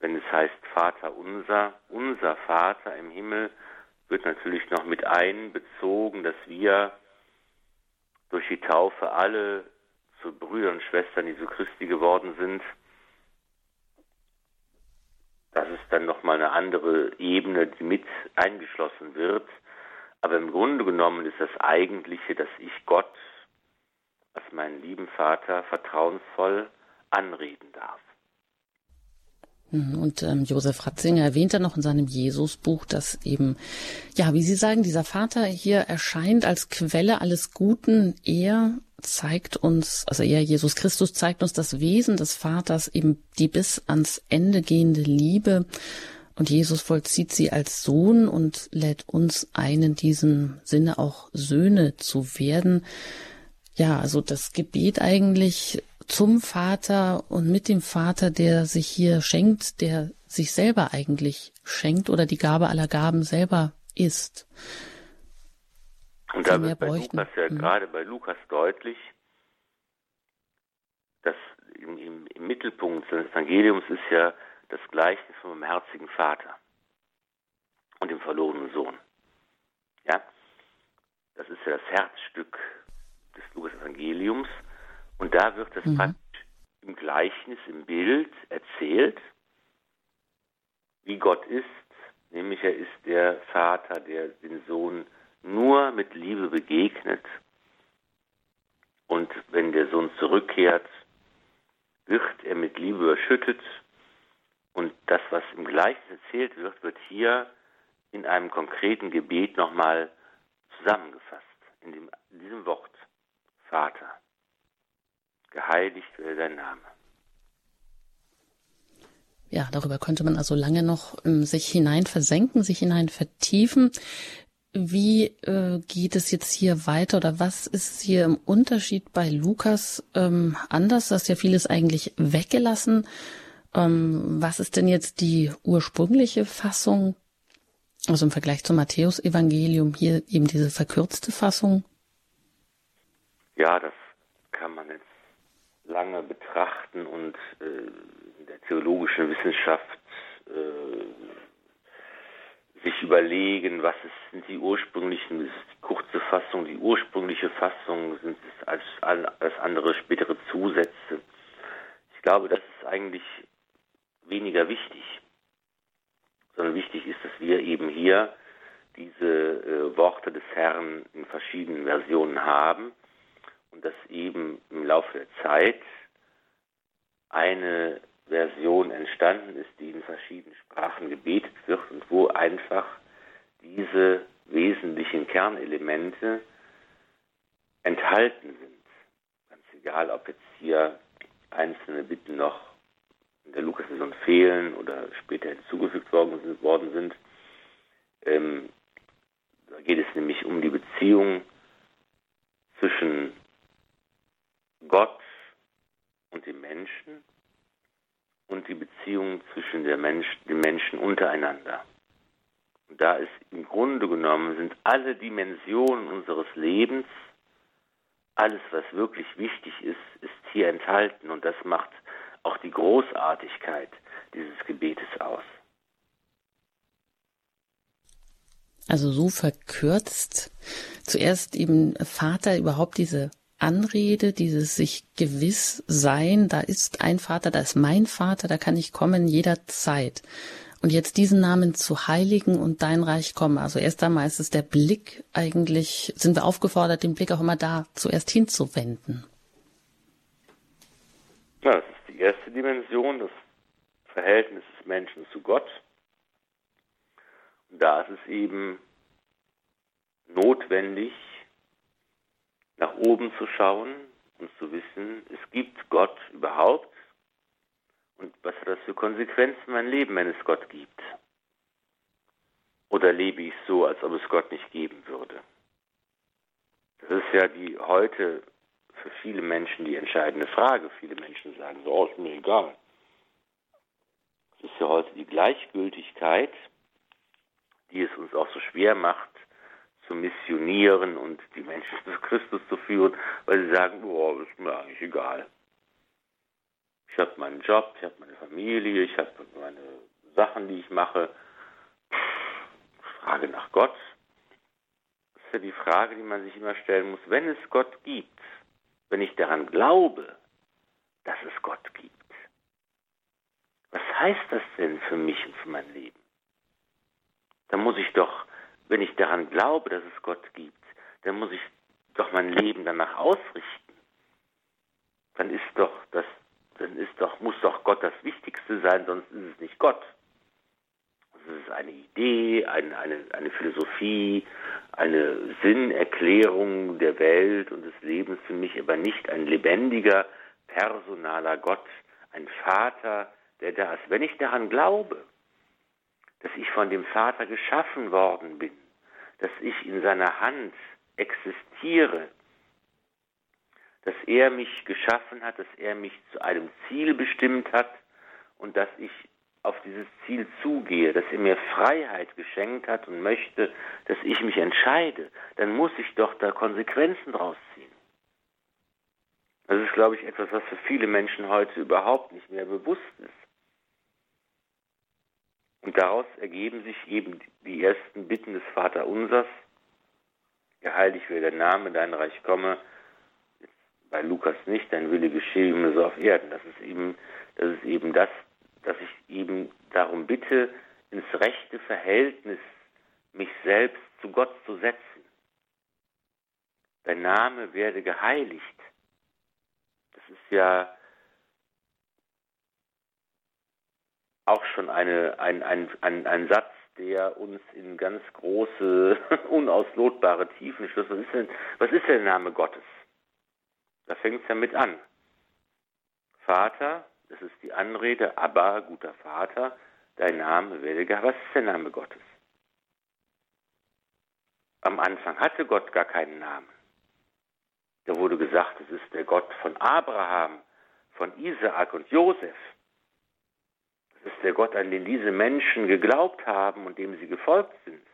Wenn es heißt Vater unser, unser Vater im Himmel, wird natürlich noch mit einbezogen, dass wir durch die Taufe alle zu Brüdern und Schwestern Jesu Christi geworden sind. Das ist dann nochmal eine andere Ebene, die mit eingeschlossen wird. Aber im Grunde genommen ist das Eigentliche, dass ich Gott als meinen lieben Vater vertrauensvoll anreden darf. Mhm, und ähm, Josef Ratzinger erwähnt dann noch in seinem Jesusbuch, dass eben, ja, wie Sie sagen, dieser Vater hier erscheint als Quelle alles Guten. Er zeigt uns, also er, Jesus Christus, zeigt uns das Wesen des Vaters, eben die bis ans Ende gehende Liebe. Und Jesus vollzieht sie als Sohn und lädt uns ein, in diesem Sinne auch Söhne zu werden. Ja, also das Gebet eigentlich zum Vater und mit dem Vater, der sich hier schenkt, der sich selber eigentlich schenkt oder die Gabe aller Gaben selber ist. Und da wird bei bräuchten. Lukas ja mhm. gerade bei Lukas deutlich, dass im, im, im Mittelpunkt des Evangeliums ist ja das Gleichnis vom barmherzigen Vater und dem verlorenen Sohn. Ja, das ist ja das Herzstück des Lukas-Evangeliums. Und da wird es mhm. praktisch im Gleichnis, im Bild erzählt, wie Gott ist, nämlich er ist der Vater, der den Sohn nur mit Liebe begegnet. Und wenn der Sohn zurückkehrt, wird er mit Liebe überschüttet. Und das, was im Gleichnis erzählt wird, wird hier in einem konkreten Gebet nochmal zusammengefasst, in, dem, in diesem Wort Vater geheiligt werde dein Name. Ja, darüber könnte man also lange noch ähm, sich hinein versenken, sich hinein vertiefen. Wie äh, geht es jetzt hier weiter oder was ist hier im Unterschied bei Lukas ähm, anders? Das ist ja vieles eigentlich weggelassen. Ähm, was ist denn jetzt die ursprüngliche Fassung? Also im Vergleich zum Matthäus-Evangelium hier eben diese verkürzte Fassung? Ja, das kann man jetzt lange betrachten und äh, in der theologischen Wissenschaft äh, sich überlegen, was ist, sind die ursprünglichen, ist die kurze Fassung, die ursprüngliche Fassung, sind es als, als andere spätere Zusätze. Ich glaube, das ist eigentlich weniger wichtig, sondern wichtig ist, dass wir eben hier diese äh, Worte des Herrn in verschiedenen Versionen haben und dass eben im Laufe der Zeit eine Version entstanden ist, die in verschiedenen Sprachen gebetet wird und wo einfach diese wesentlichen Kernelemente enthalten sind. Ganz egal, ob jetzt hier einzelne Bitten noch in der Lukas-Version fehlen oder später hinzugefügt worden sind. Ähm, da geht es nämlich um die Beziehung zwischen Gott und dem Menschen und die Beziehung zwischen der Mensch, den Menschen untereinander. Und da ist im Grunde genommen sind alle Dimensionen unseres Lebens, alles, was wirklich wichtig ist, ist hier enthalten und das macht auch die Großartigkeit dieses Gebetes aus. Also so verkürzt. Zuerst eben Vater überhaupt diese Anrede, dieses sich gewiss sein, da ist ein Vater, da ist mein Vater, da kann ich kommen jederzeit. Und jetzt diesen Namen zu heiligen und dein Reich komme. Also erst einmal ist es der Blick eigentlich, sind wir aufgefordert, den Blick auch immer da zuerst hinzuwenden. Ja, das ist erste Dimension, das Verhältnis des Menschen zu Gott. Und da ist es eben notwendig, nach oben zu schauen und zu wissen, es gibt Gott überhaupt und was hat das für Konsequenzen in meinem Leben, wenn es Gott gibt? Oder lebe ich so, als ob es Gott nicht geben würde? Das ist ja die heute für viele Menschen die entscheidende Frage. Viele Menschen sagen so, ist mir egal. Es ist ja heute die Gleichgültigkeit, die es uns auch so schwer macht, zu missionieren und die Menschen zu Christus zu führen, weil sie sagen, boah, ist mir eigentlich egal. Ich habe meinen Job, ich habe meine Familie, ich habe meine Sachen, die ich mache. Frage nach Gott. Das ist ja die Frage, die man sich immer stellen muss. Wenn es Gott gibt, wenn ich daran glaube, dass es Gott gibt, was heißt das denn für mich und für mein Leben? Dann muss ich doch, wenn ich daran glaube, dass es Gott gibt, dann muss ich doch mein Leben danach ausrichten. Dann ist doch das dann ist doch, muss doch Gott das Wichtigste sein, sonst ist es nicht Gott. Es ist eine Idee, eine, eine, eine Philosophie, eine Sinnerklärung der Welt und des Lebens für mich, aber nicht ein lebendiger, personaler Gott, ein Vater, der da ist. Wenn ich daran glaube, dass ich von dem Vater geschaffen worden bin, dass ich in seiner Hand existiere, dass er mich geschaffen hat, dass er mich zu einem Ziel bestimmt hat und dass ich auf dieses Ziel zugehe, dass er mir Freiheit geschenkt hat und möchte, dass ich mich entscheide, dann muss ich doch da Konsequenzen draus ziehen. Das ist, glaube ich, etwas, was für viele Menschen heute überhaupt nicht mehr bewusst ist. Und daraus ergeben sich eben die ersten Bitten des Vaterunsers. Geheiligt werde der Name, dein Reich komme, bei Lukas nicht, dein Wille geschehe wie so auf Erden. Das ist eben, das ist eben das, dass ich eben darum bitte, ins rechte Verhältnis mich selbst zu Gott zu setzen. Dein Name werde geheiligt. Das ist ja auch schon eine, ein, ein, ein, ein Satz, der uns in ganz große, [laughs] unauslotbare Tiefen schlüsselt. Was ist denn, was ist denn der Name Gottes? Da fängt es ja mit an. Vater, das ist die Anrede, aber guter Vater, dein Name werde gar. Was ist der Name Gottes? Am Anfang hatte Gott gar keinen Namen. Da wurde gesagt, es ist der Gott von Abraham, von Isaak und Josef. Es ist der Gott, an den diese Menschen geglaubt haben und dem sie gefolgt sind.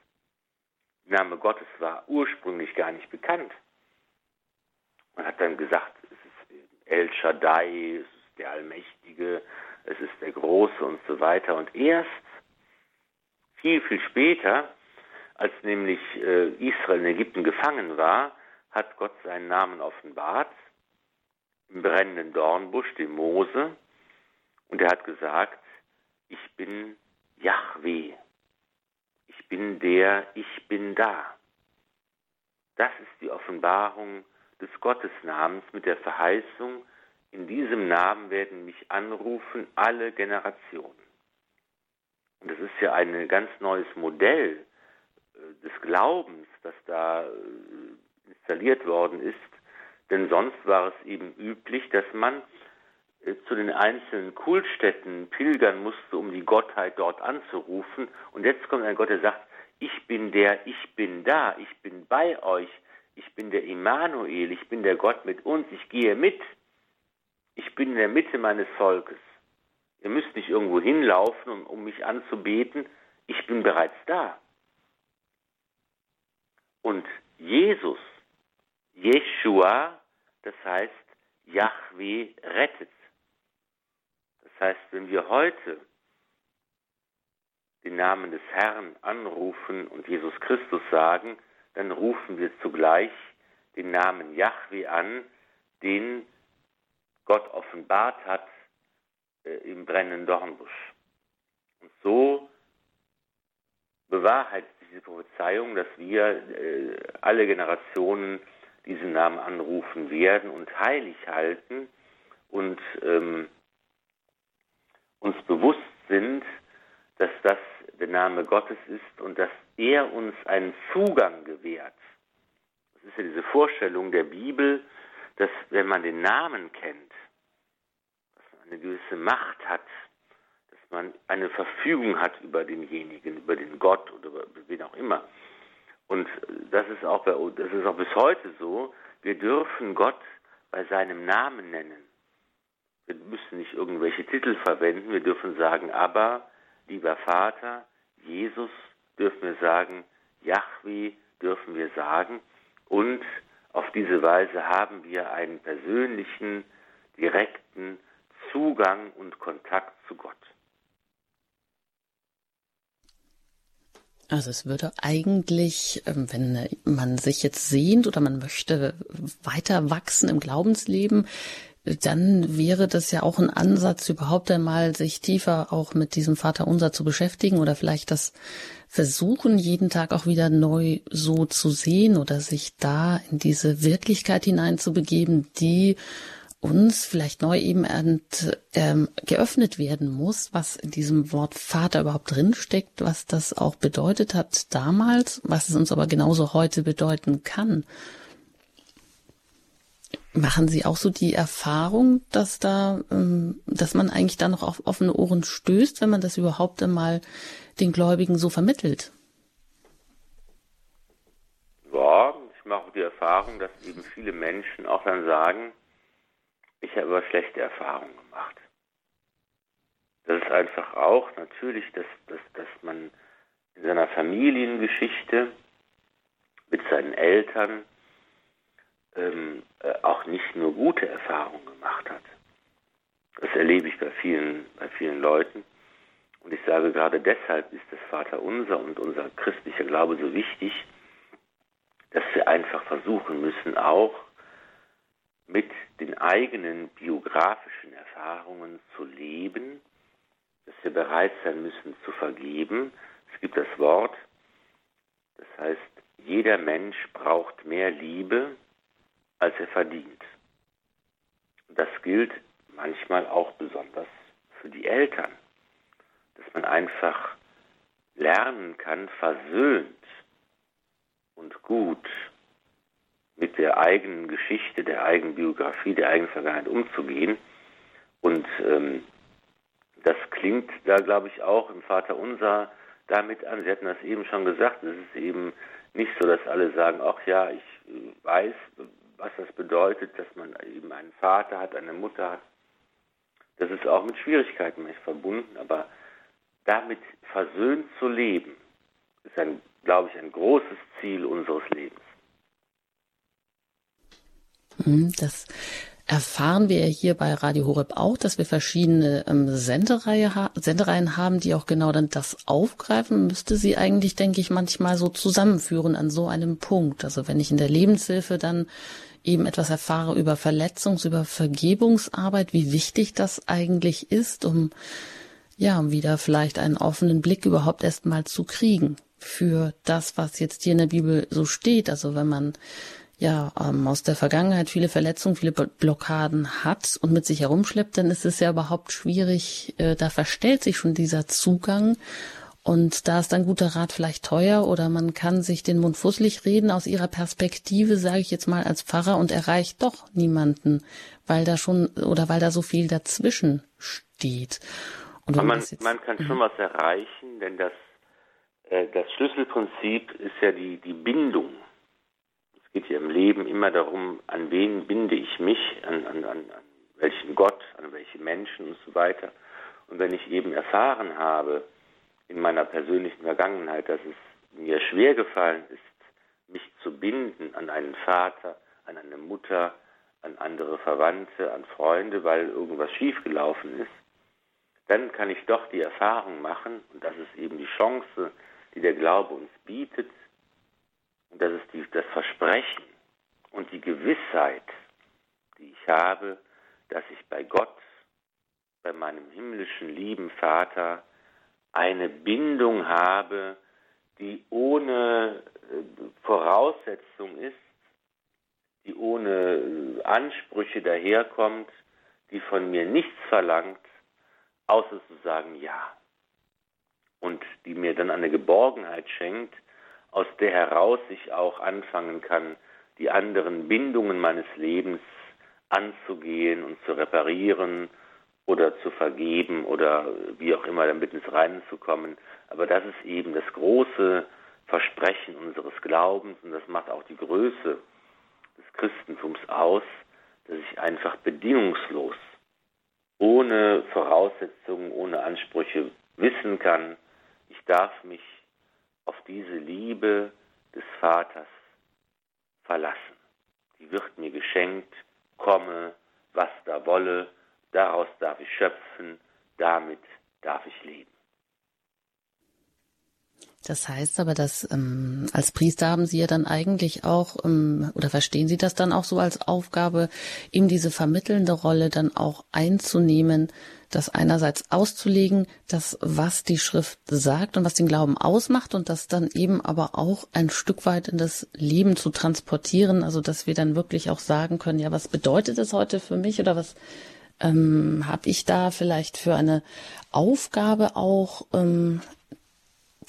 Der Name Gottes war ursprünglich gar nicht bekannt. Man hat dann gesagt, es ist El Shaddai, es der Allmächtige, es ist der Große und so weiter. Und erst viel, viel später, als nämlich äh, Israel in Ägypten gefangen war, hat Gott seinen Namen offenbart, im brennenden Dornbusch, dem Mose, und er hat gesagt, ich bin Yahweh, ich bin der, ich bin da. Das ist die Offenbarung des Gottesnamens mit der Verheißung, in diesem Namen werden mich anrufen alle Generationen. Und das ist ja ein ganz neues Modell äh, des Glaubens, das da äh, installiert worden ist. Denn sonst war es eben üblich, dass man äh, zu den einzelnen Kultstätten pilgern musste, um die Gottheit dort anzurufen. Und jetzt kommt ein Gott, der sagt, ich bin der, ich bin da, ich bin bei euch, ich bin der Immanuel, ich bin der Gott mit uns, ich gehe mit. Ich bin in der Mitte meines Volkes. Ihr müsst nicht irgendwo hinlaufen, um, um mich anzubeten. Ich bin bereits da. Und Jesus, Jeshua, das heißt, Yahweh rettet. Das heißt, wenn wir heute den Namen des Herrn anrufen und Jesus Christus sagen, dann rufen wir zugleich den Namen Yahweh an, den Gott offenbart hat äh, im brennenden Dornbusch. Und so bewahrheitet sich diese Prophezeiung, dass wir äh, alle Generationen diesen Namen anrufen werden und heilig halten und ähm, uns bewusst sind, dass das der Name Gottes ist und dass er uns einen Zugang gewährt. Das ist ja diese Vorstellung der Bibel, dass wenn man den Namen kennt, eine gewisse Macht hat, dass man eine Verfügung hat über denjenigen, über den Gott oder über wen auch immer. Und das ist auch bei, das ist auch bis heute so. Wir dürfen Gott bei seinem Namen nennen. Wir müssen nicht irgendwelche Titel verwenden. Wir dürfen sagen, aber lieber Vater, Jesus dürfen wir sagen, Yahweh dürfen wir sagen und auf diese Weise haben wir einen persönlichen, direkten Zugang und Kontakt zu Gott. Also es würde eigentlich, ähm, wenn man sich jetzt sehnt oder man möchte weiter wachsen im Glaubensleben, dann wäre das ja auch ein Ansatz, überhaupt einmal sich tiefer auch mit diesem Vater unser zu beschäftigen oder vielleicht das versuchen, jeden Tag auch wieder neu so zu sehen oder sich da in diese Wirklichkeit hineinzubegeben, die uns vielleicht neu eben ähm, geöffnet werden muss, was in diesem Wort Vater überhaupt drinsteckt, was das auch bedeutet hat damals, was es uns aber genauso heute bedeuten kann. Machen Sie auch so die Erfahrung, dass da, ähm, dass man eigentlich da noch auf offene Ohren stößt, wenn man das überhaupt einmal den Gläubigen so vermittelt? Ja, ich mache die Erfahrung, dass eben viele Menschen auch dann sagen, ich habe aber schlechte Erfahrungen gemacht. Das ist einfach auch natürlich, dass, dass, dass man in seiner Familiengeschichte mit seinen Eltern ähm, äh, auch nicht nur gute Erfahrungen gemacht hat. Das erlebe ich bei vielen, bei vielen Leuten. Und ich sage gerade deshalb ist das Vaterunser und unser christlicher Glaube so wichtig, dass wir einfach versuchen müssen, auch mit den eigenen biografischen Erfahrungen zu leben, dass wir bereit sein müssen zu vergeben. Es gibt das Wort, das heißt, jeder Mensch braucht mehr Liebe, als er verdient. Das gilt manchmal auch besonders für die Eltern, dass man einfach lernen kann, versöhnt und gut mit der eigenen Geschichte, der eigenen Biografie, der eigenen Vergangenheit umzugehen. Und ähm, das klingt da, glaube ich, auch im Vater Unser damit an. Sie hatten das eben schon gesagt. Es ist eben nicht so, dass alle sagen, ach ja, ich äh, weiß, was das bedeutet, dass man eben einen Vater hat, eine Mutter hat. Das ist auch mit Schwierigkeiten verbunden, aber damit versöhnt zu leben, ist ein, glaube ich, ein großes Ziel unseres Lebens. Hm, das erfahren wir hier bei Radio Horeb auch, dass wir verschiedene ähm, Sendereihe ha Sendereien haben, die auch genau dann das aufgreifen. Müsste sie eigentlich, denke ich, manchmal so zusammenführen an so einem Punkt. Also wenn ich in der Lebenshilfe dann eben etwas erfahre über Verletzungs-, über Vergebungsarbeit, wie wichtig das eigentlich ist, um ja, um wieder vielleicht einen offenen Blick überhaupt erstmal zu kriegen für das, was jetzt hier in der Bibel so steht. Also wenn man ja ähm, aus der Vergangenheit viele Verletzungen, viele Blockaden hat und mit sich herumschleppt, dann ist es ja überhaupt schwierig, äh, da verstellt sich schon dieser Zugang und da ist dann guter Rat vielleicht teuer oder man kann sich den Mund fusselig reden aus ihrer Perspektive, sage ich jetzt mal als Pfarrer, und erreicht doch niemanden, weil da schon oder weil da so viel dazwischen steht. Und man, jetzt, man kann schon mhm. was erreichen, denn das, äh, das Schlüsselprinzip ist ja die, die Bindung. Geht ja im Leben immer darum, an wen binde ich mich, an, an, an welchen Gott, an welche Menschen und so weiter. Und wenn ich eben erfahren habe in meiner persönlichen Vergangenheit, dass es mir schwer gefallen ist, mich zu binden an einen Vater, an eine Mutter, an andere Verwandte, an Freunde, weil irgendwas schiefgelaufen ist, dann kann ich doch die Erfahrung machen, und das ist eben die Chance, die der Glaube uns bietet, und das ist die, das Versprechen und die Gewissheit, die ich habe, dass ich bei Gott, bei meinem himmlischen lieben Vater, eine Bindung habe, die ohne äh, Voraussetzung ist, die ohne äh, Ansprüche daherkommt, die von mir nichts verlangt, außer zu sagen Ja. Und die mir dann eine Geborgenheit schenkt, aus der heraus ich auch anfangen kann, die anderen Bindungen meines Lebens anzugehen und zu reparieren oder zu vergeben oder wie auch immer damit ins Reinen zu kommen. Aber das ist eben das große Versprechen unseres Glaubens und das macht auch die Größe des Christentums aus, dass ich einfach bedingungslos, ohne Voraussetzungen, ohne Ansprüche wissen kann, ich darf mich auf diese Liebe des Vaters verlassen. Die wird mir geschenkt, komme, was da wolle, daraus darf ich schöpfen, damit darf ich leben. Das heißt aber, dass ähm, als Priester haben Sie ja dann eigentlich auch, ähm, oder verstehen Sie das dann auch so als Aufgabe, eben diese vermittelnde Rolle dann auch einzunehmen, das einerseits auszulegen, das, was die Schrift sagt und was den Glauben ausmacht und das dann eben aber auch ein Stück weit in das Leben zu transportieren, also dass wir dann wirklich auch sagen können, ja, was bedeutet es heute für mich oder was ähm, habe ich da vielleicht für eine Aufgabe auch ähm,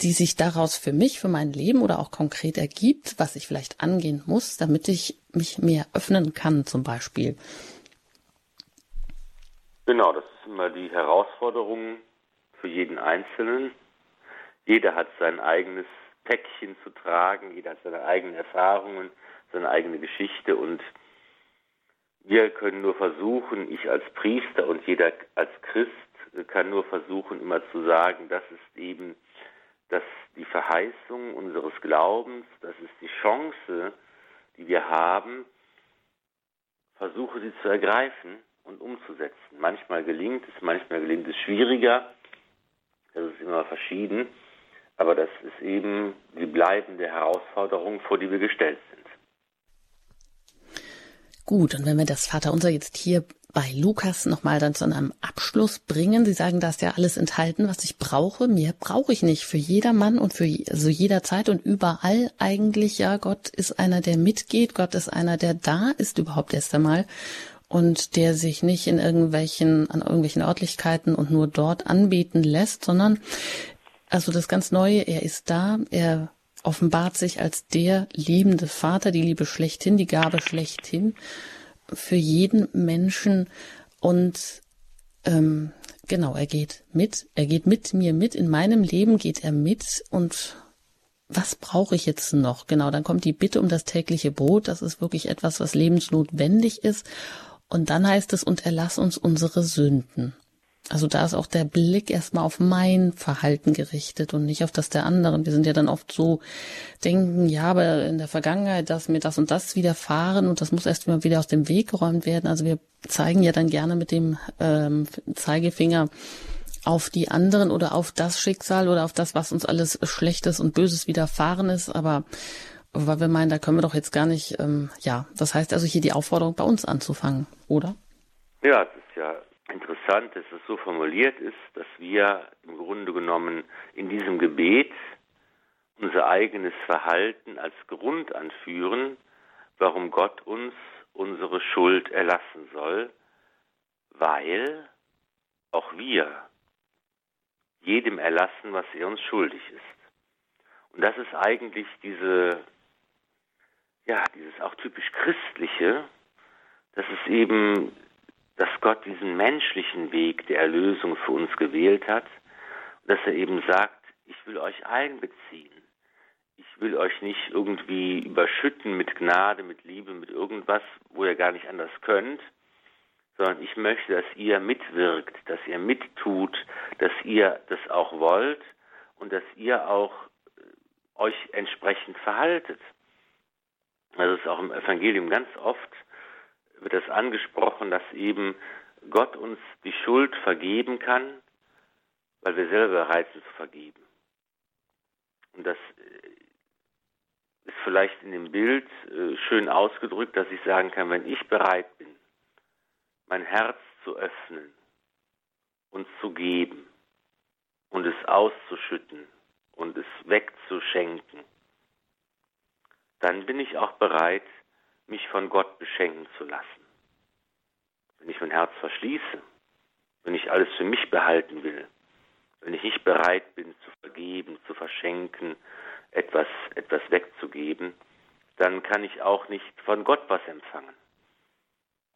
die sich daraus für mich, für mein Leben oder auch konkret ergibt, was ich vielleicht angehen muss, damit ich mich mehr öffnen kann zum Beispiel. Genau, das immer die Herausforderung für jeden Einzelnen. Jeder hat sein eigenes Päckchen zu tragen, jeder hat seine eigenen Erfahrungen, seine eigene Geschichte und wir können nur versuchen, ich als Priester und jeder als Christ kann nur versuchen, immer zu sagen, das ist eben dass die Verheißung unseres Glaubens, das ist die Chance, die wir haben, versuche sie zu ergreifen und umzusetzen. Manchmal gelingt es, manchmal gelingt es schwieriger, das ist immer verschieden, aber das ist eben die bleibende Herausforderung, vor die wir gestellt sind. Gut, und wenn wir das Vaterunser jetzt hier bei Lukas nochmal dann zu einem Abschluss bringen. Sie sagen, da ist ja alles enthalten, was ich brauche. Mehr brauche ich nicht. Für jedermann und für also jeder Zeit und überall eigentlich. Ja, Gott ist einer, der mitgeht. Gott ist einer, der da ist überhaupt erst einmal und der sich nicht in irgendwelchen, an irgendwelchen Örtlichkeiten und nur dort anbeten lässt, sondern also das ganz Neue, er ist da, er offenbart sich als der liebende Vater, die Liebe schlechthin, die Gabe schlechthin für jeden Menschen und ähm, genau, er geht mit, er geht mit mir mit, in meinem Leben geht er mit und was brauche ich jetzt noch? Genau, dann kommt die Bitte um das tägliche Brot, das ist wirklich etwas, was lebensnotwendig ist. Und dann heißt es, und erlass uns unsere Sünden. Also da ist auch der Blick erstmal auf mein Verhalten gerichtet und nicht auf das der anderen. Wir sind ja dann oft so, denken, ja, aber in der Vergangenheit, dass mir das und das widerfahren und das muss erst mal wieder aus dem Weg geräumt werden. Also wir zeigen ja dann gerne mit dem ähm, Zeigefinger auf die anderen oder auf das Schicksal oder auf das, was uns alles Schlechtes und Böses widerfahren ist. Aber weil wir meinen, da können wir doch jetzt gar nicht, ähm, ja, das heißt also hier die Aufforderung bei uns anzufangen, oder? Ja, das ist ja interessant, dass es so formuliert ist, dass wir im Grunde genommen in diesem Gebet unser eigenes Verhalten als Grund anführen, warum Gott uns unsere Schuld erlassen soll, weil auch wir jedem erlassen, was er uns schuldig ist. Und das ist eigentlich diese, ja, dieses auch typisch christliche, dass es eben dass Gott diesen menschlichen Weg der Erlösung für uns gewählt hat dass er eben sagt, ich will euch einbeziehen. Ich will euch nicht irgendwie überschütten mit Gnade, mit Liebe, mit irgendwas, wo ihr gar nicht anders könnt, sondern ich möchte, dass ihr mitwirkt, dass ihr mittut, dass ihr das auch wollt und dass ihr auch äh, euch entsprechend verhaltet. Das ist auch im Evangelium ganz oft wird das angesprochen, dass eben Gott uns die Schuld vergeben kann, weil wir selber bereit sind zu vergeben. Und das äh, ist vielleicht in dem Bild äh, schön ausgedrückt, dass ich sagen kann, wenn ich bereit bin, mein Herz zu öffnen und zu geben und es auszuschütten und es wegzuschenken, dann bin ich auch bereit, mich von Gott beschenken zu lassen. Wenn ich mein Herz verschließe, wenn ich alles für mich behalten will, wenn ich nicht bereit bin zu vergeben, zu verschenken, etwas, etwas wegzugeben, dann kann ich auch nicht von Gott was empfangen.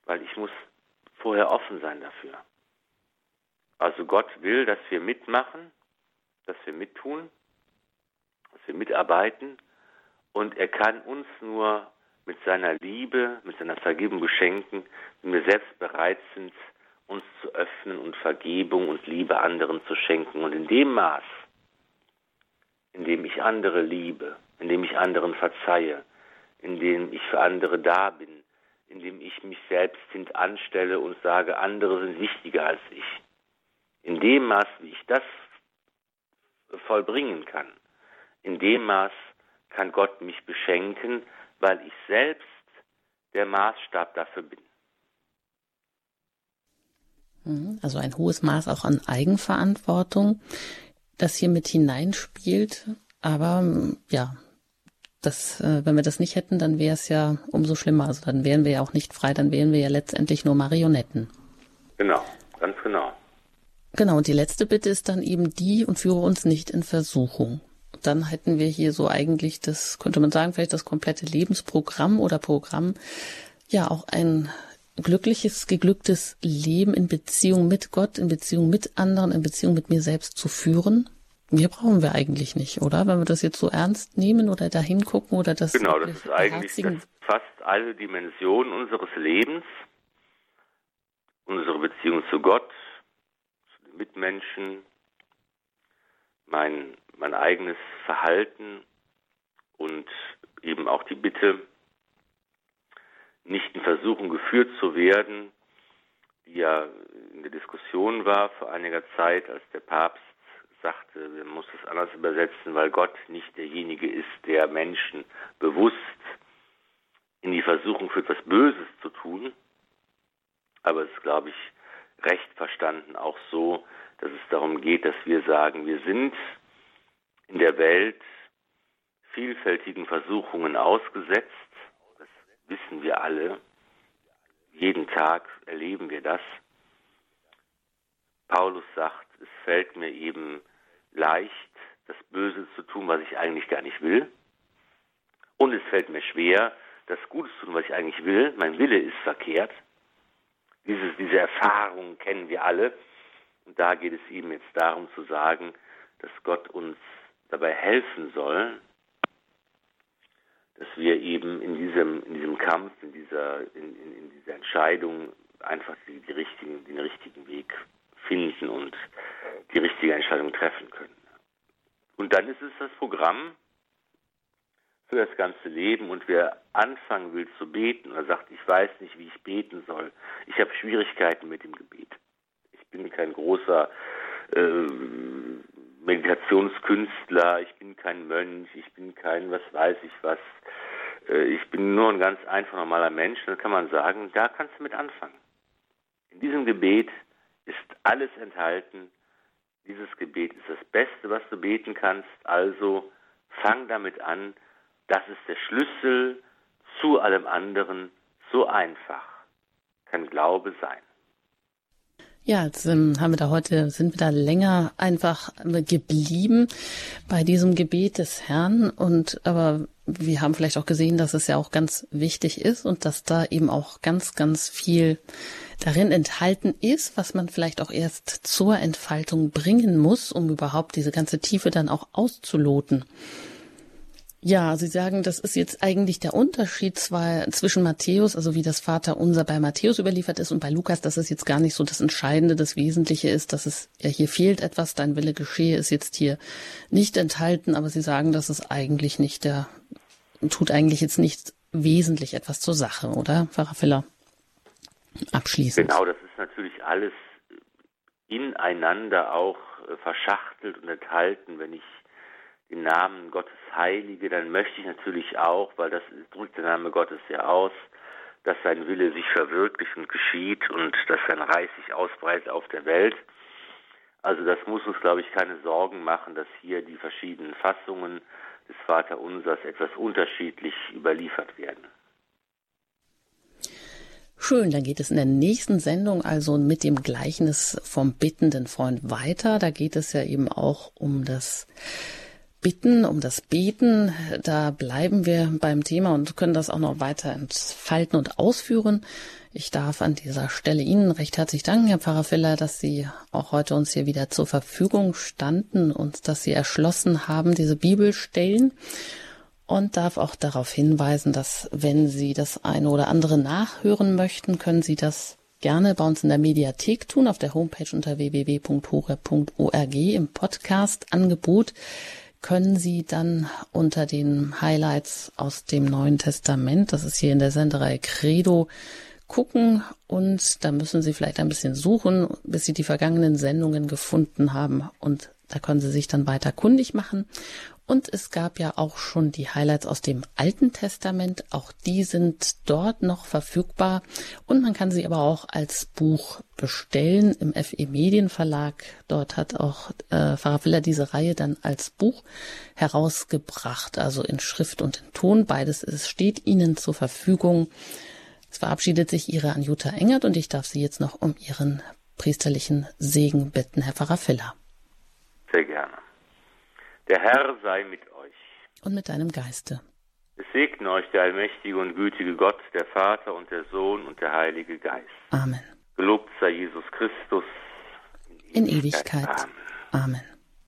Weil ich muss vorher offen sein dafür. Also Gott will, dass wir mitmachen, dass wir mittun, dass wir mitarbeiten und er kann uns nur mit seiner Liebe, mit seiner Vergebung beschenken, wenn wir selbst bereit sind, uns zu öffnen und Vergebung und Liebe anderen zu schenken. Und in dem Maß, in dem ich andere liebe, in dem ich anderen verzeihe, in dem ich für andere da bin, in dem ich mich selbst hintanstelle und sage, andere sind wichtiger als ich. In dem Maß, wie ich das vollbringen kann, in dem Maß kann Gott mich beschenken, weil ich selbst der Maßstab dafür bin. Mhm. Also ein hohes Maß auch an Eigenverantwortung, das hier mit hineinspielt. Aber ja, das, äh, wenn wir das nicht hätten, dann wäre es ja umso schlimmer. Also dann wären wir ja auch nicht frei, dann wären wir ja letztendlich nur Marionetten. Genau, ganz genau. Genau, und die letzte Bitte ist dann eben die und führe uns nicht in Versuchung. Dann hätten wir hier so eigentlich das, könnte man sagen, vielleicht das komplette Lebensprogramm oder Programm, ja auch ein glückliches, geglücktes Leben in Beziehung mit Gott, in Beziehung mit anderen, in Beziehung mit mir selbst zu führen. Mehr brauchen wir eigentlich nicht, oder? Wenn wir das jetzt so ernst nehmen oder da hingucken oder das. Genau, das ist eigentlich das fast alle Dimensionen unseres Lebens, unsere Beziehung zu Gott, zu den Mitmenschen, mein, mein eigenes Verhalten und eben auch die Bitte, nicht in Versuchung geführt zu werden, die ja in der Diskussion war vor einiger Zeit, als der Papst sagte, man muss es anders übersetzen, weil Gott nicht derjenige ist, der Menschen bewusst in die Versuchung führt, was Böses zu tun. Aber es ist, glaube ich, recht verstanden auch so, dass es darum geht, dass wir sagen, wir sind in der Welt vielfältigen Versuchungen ausgesetzt. Das wissen wir alle. Jeden Tag erleben wir das. Paulus sagt, es fällt mir eben leicht, das Böse zu tun, was ich eigentlich gar nicht will. Und es fällt mir schwer, das Gute zu tun, was ich eigentlich will. Mein Wille ist verkehrt. Dieses, diese Erfahrung kennen wir alle. Und da geht es eben jetzt darum zu sagen, dass Gott uns dabei helfen soll, dass wir eben in diesem, in diesem Kampf, in dieser, in, in, in dieser Entscheidung einfach die, die richtigen, den richtigen Weg finden und die richtige Entscheidung treffen können. Und dann ist es das Programm für das ganze Leben und wer anfangen will zu beten oder sagt, ich weiß nicht, wie ich beten soll, ich habe Schwierigkeiten mit dem Gebet. Ich bin kein großer äh, Meditationskünstler, ich bin kein Mönch, ich bin kein was weiß ich was. Äh, ich bin nur ein ganz einfach normaler Mensch. Dann kann man sagen, da kannst du mit anfangen. In diesem Gebet ist alles enthalten. Dieses Gebet ist das Beste, was du beten kannst. Also fang damit an. Das ist der Schlüssel zu allem anderen. So einfach kann Glaube sein. Ja, jetzt ähm, haben wir da heute, sind wir da länger einfach geblieben bei diesem Gebet des Herrn und aber wir haben vielleicht auch gesehen, dass es ja auch ganz wichtig ist und dass da eben auch ganz, ganz viel darin enthalten ist, was man vielleicht auch erst zur Entfaltung bringen muss, um überhaupt diese ganze Tiefe dann auch auszuloten. Ja, Sie sagen, das ist jetzt eigentlich der Unterschied zwischen Matthäus, also wie das Vater unser bei Matthäus überliefert ist und bei Lukas, dass es jetzt gar nicht so das Entscheidende, das Wesentliche ist, dass es ja hier fehlt etwas, dein Wille geschehe, ist jetzt hier nicht enthalten, aber Sie sagen, dass es eigentlich nicht der, tut eigentlich jetzt nicht wesentlich etwas zur Sache, oder, Pfarrer Filler? Abschließend. Genau, das ist natürlich alles ineinander auch äh, verschachtelt und enthalten, wenn ich den Namen Gottes heilige, dann möchte ich natürlich auch, weil das drückt der Name Gottes ja aus, dass sein Wille sich verwirklicht und geschieht und dass sein Reich sich ausbreitet auf der Welt. Also das muss uns, glaube ich, keine Sorgen machen, dass hier die verschiedenen Fassungen des Vaterunsers etwas unterschiedlich überliefert werden. Schön, dann geht es in der nächsten Sendung also mit dem Gleichnis vom bittenden Freund weiter. Da geht es ja eben auch um das Bitten, um das Beten. Da bleiben wir beim Thema und können das auch noch weiter entfalten und ausführen. Ich darf an dieser Stelle Ihnen recht herzlich danken, Herr Pfarrer Filler, dass Sie auch heute uns hier wieder zur Verfügung standen und dass Sie erschlossen haben, diese Bibelstellen. Und darf auch darauf hinweisen, dass wenn Sie das eine oder andere nachhören möchten, können Sie das gerne bei uns in der Mediathek tun, auf der Homepage unter www.hore.org im Podcast-Angebot können Sie dann unter den Highlights aus dem Neuen Testament, das ist hier in der Senderei Credo, gucken und da müssen Sie vielleicht ein bisschen suchen, bis Sie die vergangenen Sendungen gefunden haben und da können Sie sich dann weiter kundig machen. Und es gab ja auch schon die Highlights aus dem Alten Testament. Auch die sind dort noch verfügbar. Und man kann sie aber auch als Buch bestellen im FE Medienverlag. Dort hat auch äh, Pfarrer Willer diese Reihe dann als Buch herausgebracht, also in Schrift und in Ton. Beides ist, steht Ihnen zur Verfügung. Es verabschiedet sich Ihre Anjuta Engert und ich darf Sie jetzt noch um Ihren priesterlichen Segen bitten, Herr Pfarrer Filler. Sehr gerne. Der Herr sei mit euch. Und mit deinem Geiste. Es segne euch der allmächtige und gütige Gott, der Vater und der Sohn und der Heilige Geist. Amen. Gelobt sei Jesus Christus in Ewigkeit. In Ewigkeit. Amen. Amen.